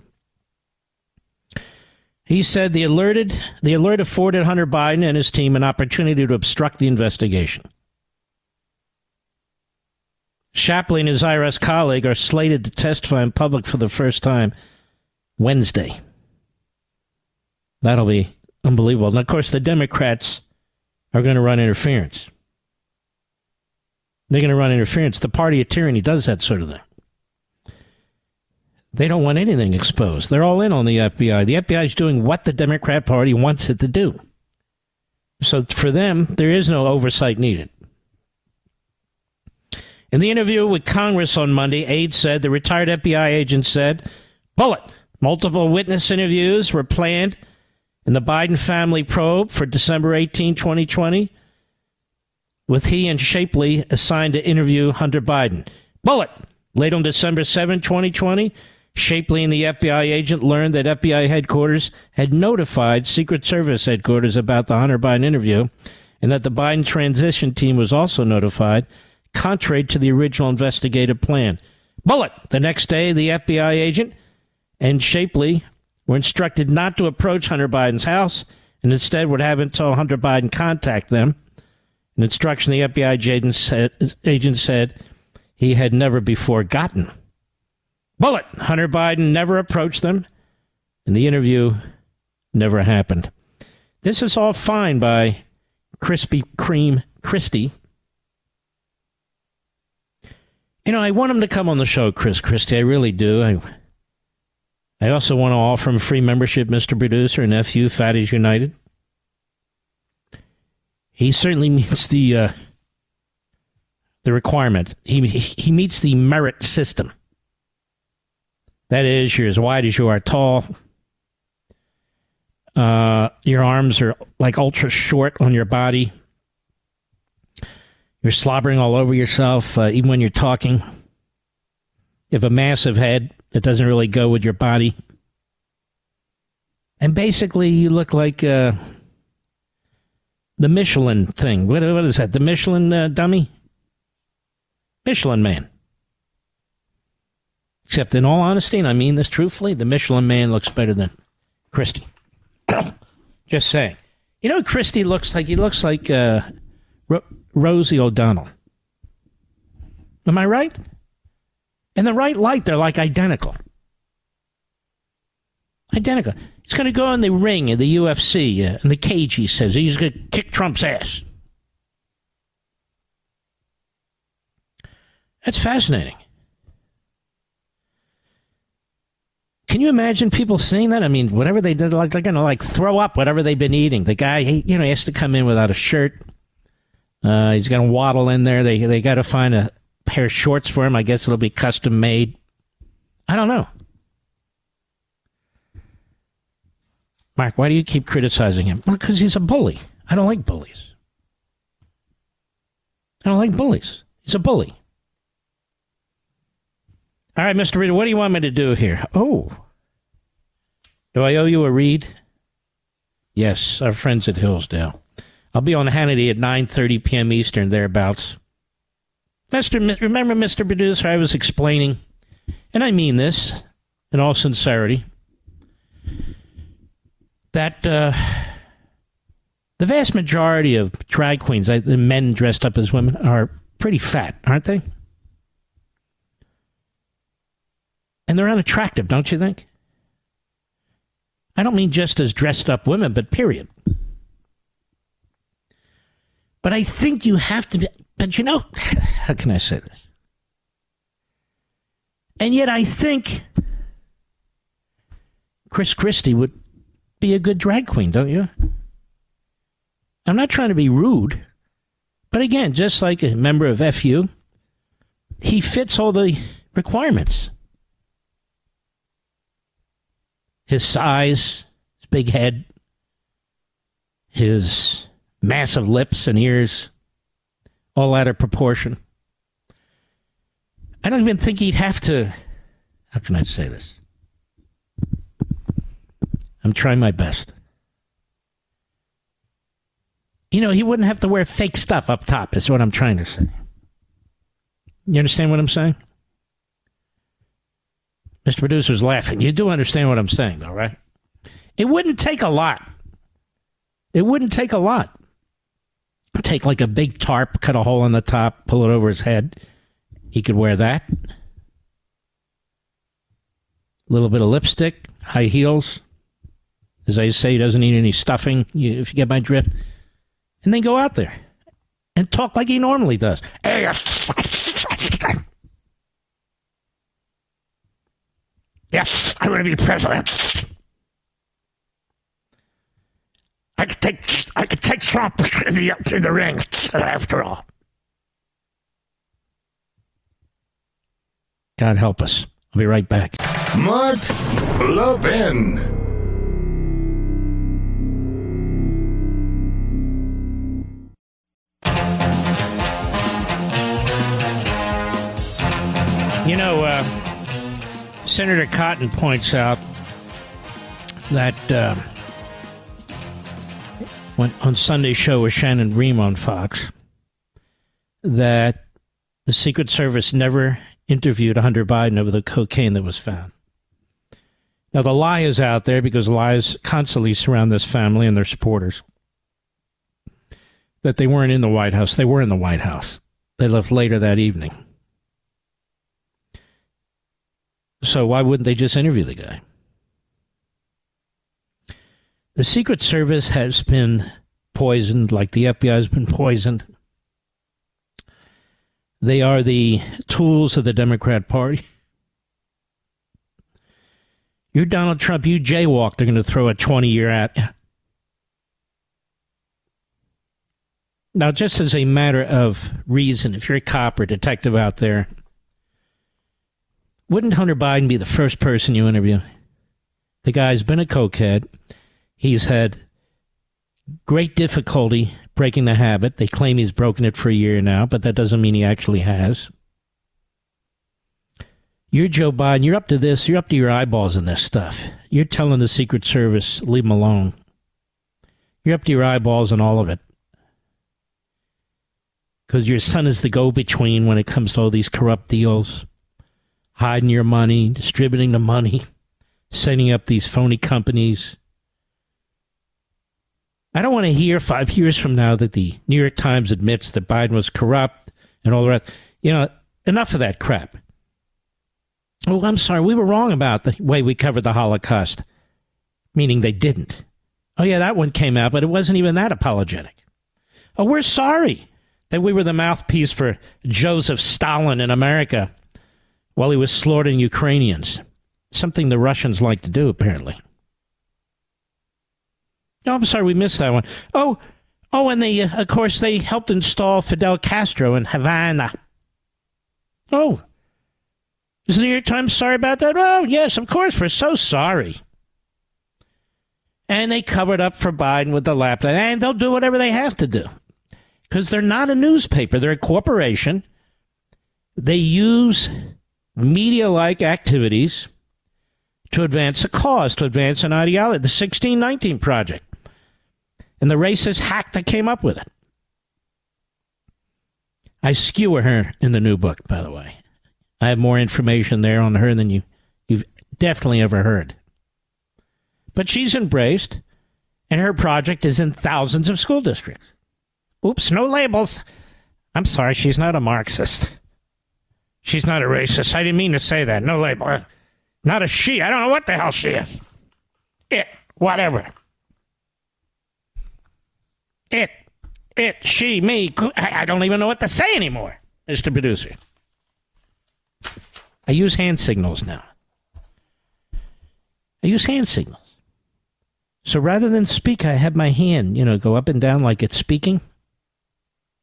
He said the alerted the alert afforded Hunter Biden and his team an opportunity to obstruct the investigation. Shapley and his IRS colleague are slated to testify in public for the first time Wednesday. That'll be unbelievable. And of course, the Democrats are going to run interference. They're going to run interference. The party of tyranny does that sort of thing. They don't want anything exposed. They're all in on the FBI. The FBI is doing what the Democrat Party wants it to do. So for them, there is no oversight needed. In the interview with Congress on Monday, aides said the retired FBI agent said, Bullet, multiple witness interviews were planned in the Biden family probe for December 18, 2020, with he and Shapley assigned to interview Hunter Biden. Bullet, late on December 7, 2020, Shapley and the FBI agent learned that FBI headquarters had notified Secret Service headquarters about the Hunter Biden interview and that the Biden transition team was also notified, contrary to the original investigative plan. Bullet! The next day, the FBI agent and Shapley were instructed not to approach Hunter Biden's house and instead would have until Hunter Biden contact them. An instruction the FBI agent said, agent said he had never before gotten. Bullet. Hunter Biden never approached them, and the interview never happened. This is all fine by Krispy Kreme Christie. You know, I want him to come on the show, Chris Christie. I really do. I, I also want to offer him free membership, Mr. Producer, and FU Fatties United. He certainly meets the uh, the requirements. He he meets the merit system. That is, you're as wide as you are tall. Uh, your arms are like ultra short on your body. You're slobbering all over yourself, uh, even when you're talking. You have a massive head that doesn't really go with your body. And basically, you look like uh, the Michelin thing. What, what is that? The Michelin uh, dummy? Michelin man. Except, in all honesty, and I mean this truthfully, the Michelin man looks better than Christie. Just saying. You know, Christie looks like he looks like uh, Ro- Rosie O'Donnell. Am I right? In the right light, they're like identical. Identical. He's going to go in the ring in the UFC, uh, in the cage, he says. He's going to kick Trump's ass. That's fascinating. Can you imagine people seeing that? I mean, whatever they did, like they're gonna like throw up whatever they've been eating. The guy, he, you know, he has to come in without a shirt. Uh, he's gonna waddle in there. They they got to find a pair of shorts for him. I guess it'll be custom made. I don't know. Mark, why do you keep criticizing him? Well, because he's a bully. I don't like bullies. I don't like bullies. He's a bully. All right, Mr. Reed, what do you want me to do here? Oh. Do I owe you a read? Yes, our friends at Hillsdale. I'll be on Hannity at 9.30 p.m. Eastern, thereabouts. Mr. Remember, Mr. Producer, I was explaining, and I mean this in all sincerity, that uh, the vast majority of drag queens, the men dressed up as women, are pretty fat, aren't they? And they're unattractive, don't you think? I don't mean just as dressed up women, but period. But I think you have to be, but you know, how can I say this? And yet I think Chris Christie would be a good drag queen, don't you? I'm not trying to be rude, but again, just like a member of FU, he fits all the requirements. His size, his big head, his massive lips and ears, all out of proportion. I don't even think he'd have to. How can I say this? I'm trying my best. You know, he wouldn't have to wear fake stuff up top, is what I'm trying to say. You understand what I'm saying? Mr. Producer's laughing. You do understand what I'm saying, though, right? It wouldn't take a lot. It wouldn't take a lot. Take like a big tarp, cut a hole in the top, pull it over his head. He could wear that. A little bit of lipstick, high heels. As I say, he doesn't need any stuffing, if you get my drift. And then go out there and talk like he normally does. Yes, I want to be president. I could take I could take Trump in the in the ring after all. God help us. I'll be right back. Mark Levin. You know, uh, Senator Cotton points out that uh, when, on Sunday's show with Shannon Bream on Fox that the Secret Service never interviewed Hunter Biden over the cocaine that was found. Now, the lie is out there because lies constantly surround this family and their supporters that they weren't in the White House. They were in the White House. They left later that evening. So why wouldn't they just interview the guy? The Secret Service has been poisoned like the FBI has been poisoned. They are the tools of the Democrat Party. You're Donald Trump, you jaywalk, they're going to throw a 20 year at you. Now, just as a matter of reason, if you're a cop or detective out there, wouldn't Hunter Biden be the first person you interview? The guy's been a cokehead. He's had great difficulty breaking the habit. They claim he's broken it for a year now, but that doesn't mean he actually has. You're Joe Biden. You're up to this. You're up to your eyeballs in this stuff. You're telling the Secret Service, leave him alone. You're up to your eyeballs in all of it. Because your son is the go between when it comes to all these corrupt deals hiding your money, distributing the money, setting up these phony companies. I don't want to hear five years from now that the New York Times admits that Biden was corrupt and all the rest. You know, enough of that crap. Oh, I'm sorry. We were wrong about the way we covered the Holocaust, meaning they didn't. Oh, yeah, that one came out, but it wasn't even that apologetic. Oh, we're sorry that we were the mouthpiece for Joseph Stalin in America while he was slaughtering Ukrainians. Something the Russians like to do, apparently. No, I'm sorry, we missed that one. Oh, oh, and they, uh, of course, they helped install Fidel Castro in Havana. Oh, is the New York Times sorry about that? Oh, yes, of course. We're so sorry. And they covered up for Biden with the laptop. And they'll do whatever they have to do because they're not a newspaper, they're a corporation. They use media like activities to advance a cause, to advance an ideology. The 1619 Project and the racist hack that came up with it. I skewer her in the new book, by the way. I have more information there on her than you, you've definitely ever heard. But she's embraced, and her project is in thousands of school districts. Oops, no labels. I'm sorry, she's not a Marxist. She's not a racist. I didn't mean to say that. No label. Uh, not a she. I don't know what the hell she is. It. Whatever. It. It. She. Me. I don't even know what to say anymore, Mr. Producer. I use hand signals now. I use hand signals. So rather than speak, I have my hand, you know, go up and down like it's speaking.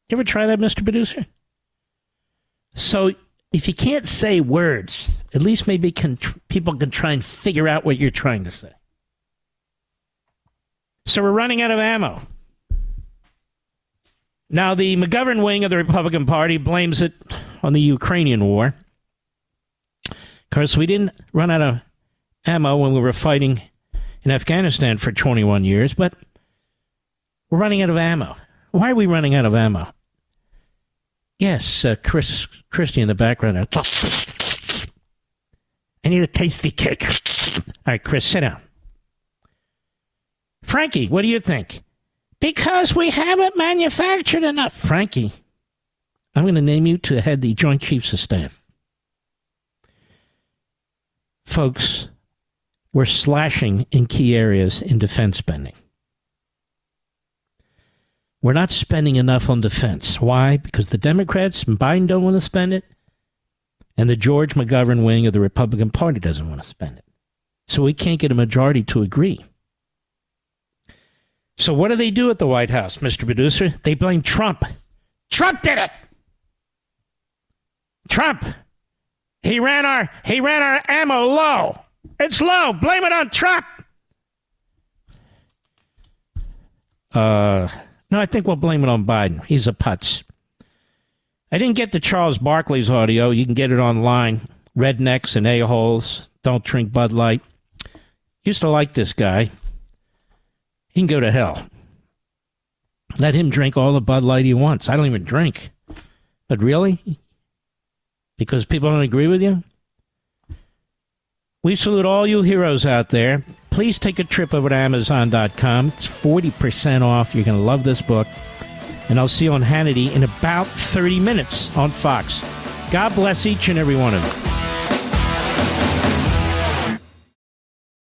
You ever try that, Mr. Producer? So if you can't say words, at least maybe can, people can try and figure out what you're trying to say. So we're running out of ammo. Now, the McGovern wing of the Republican Party blames it on the Ukrainian war. Of course, we didn't run out of ammo when we were fighting in Afghanistan for 21 years, but we're running out of ammo. Why are we running out of ammo? Yes, uh, Chris Christie in the background. I need a Tastykake. All right, Chris, sit down. Frankie, what do you think? Because we haven't manufactured enough. Frankie, I'm going to name you to head the Joint Chiefs of Staff. Folks, we're slashing in key areas in defense spending. We're not spending enough on defense. Why? Because the Democrats and Biden don't want to spend it, and the George McGovern wing of the Republican Party doesn't want to spend it. So we can't get a majority to agree. So what do they do at the White House, Mr. Producer? They blame Trump. Trump did it. Trump. He ran our he ran our ammo low. It's low. Blame it on Trump. Uh no, I think we'll blame it on Biden. He's a putz. I didn't get the Charles Barkley's audio. You can get it online. Rednecks and a-holes. Don't drink Bud Light. Used to like this guy. He can go to hell. Let him drink all the Bud Light he wants. I don't even drink. But really? Because people don't agree with you? We salute all you heroes out there please take a trip over to Amazon.com. It's 40% off. You're going to love this book. And I'll see you on Hannity in about 30 minutes on Fox. God bless each and every one of you.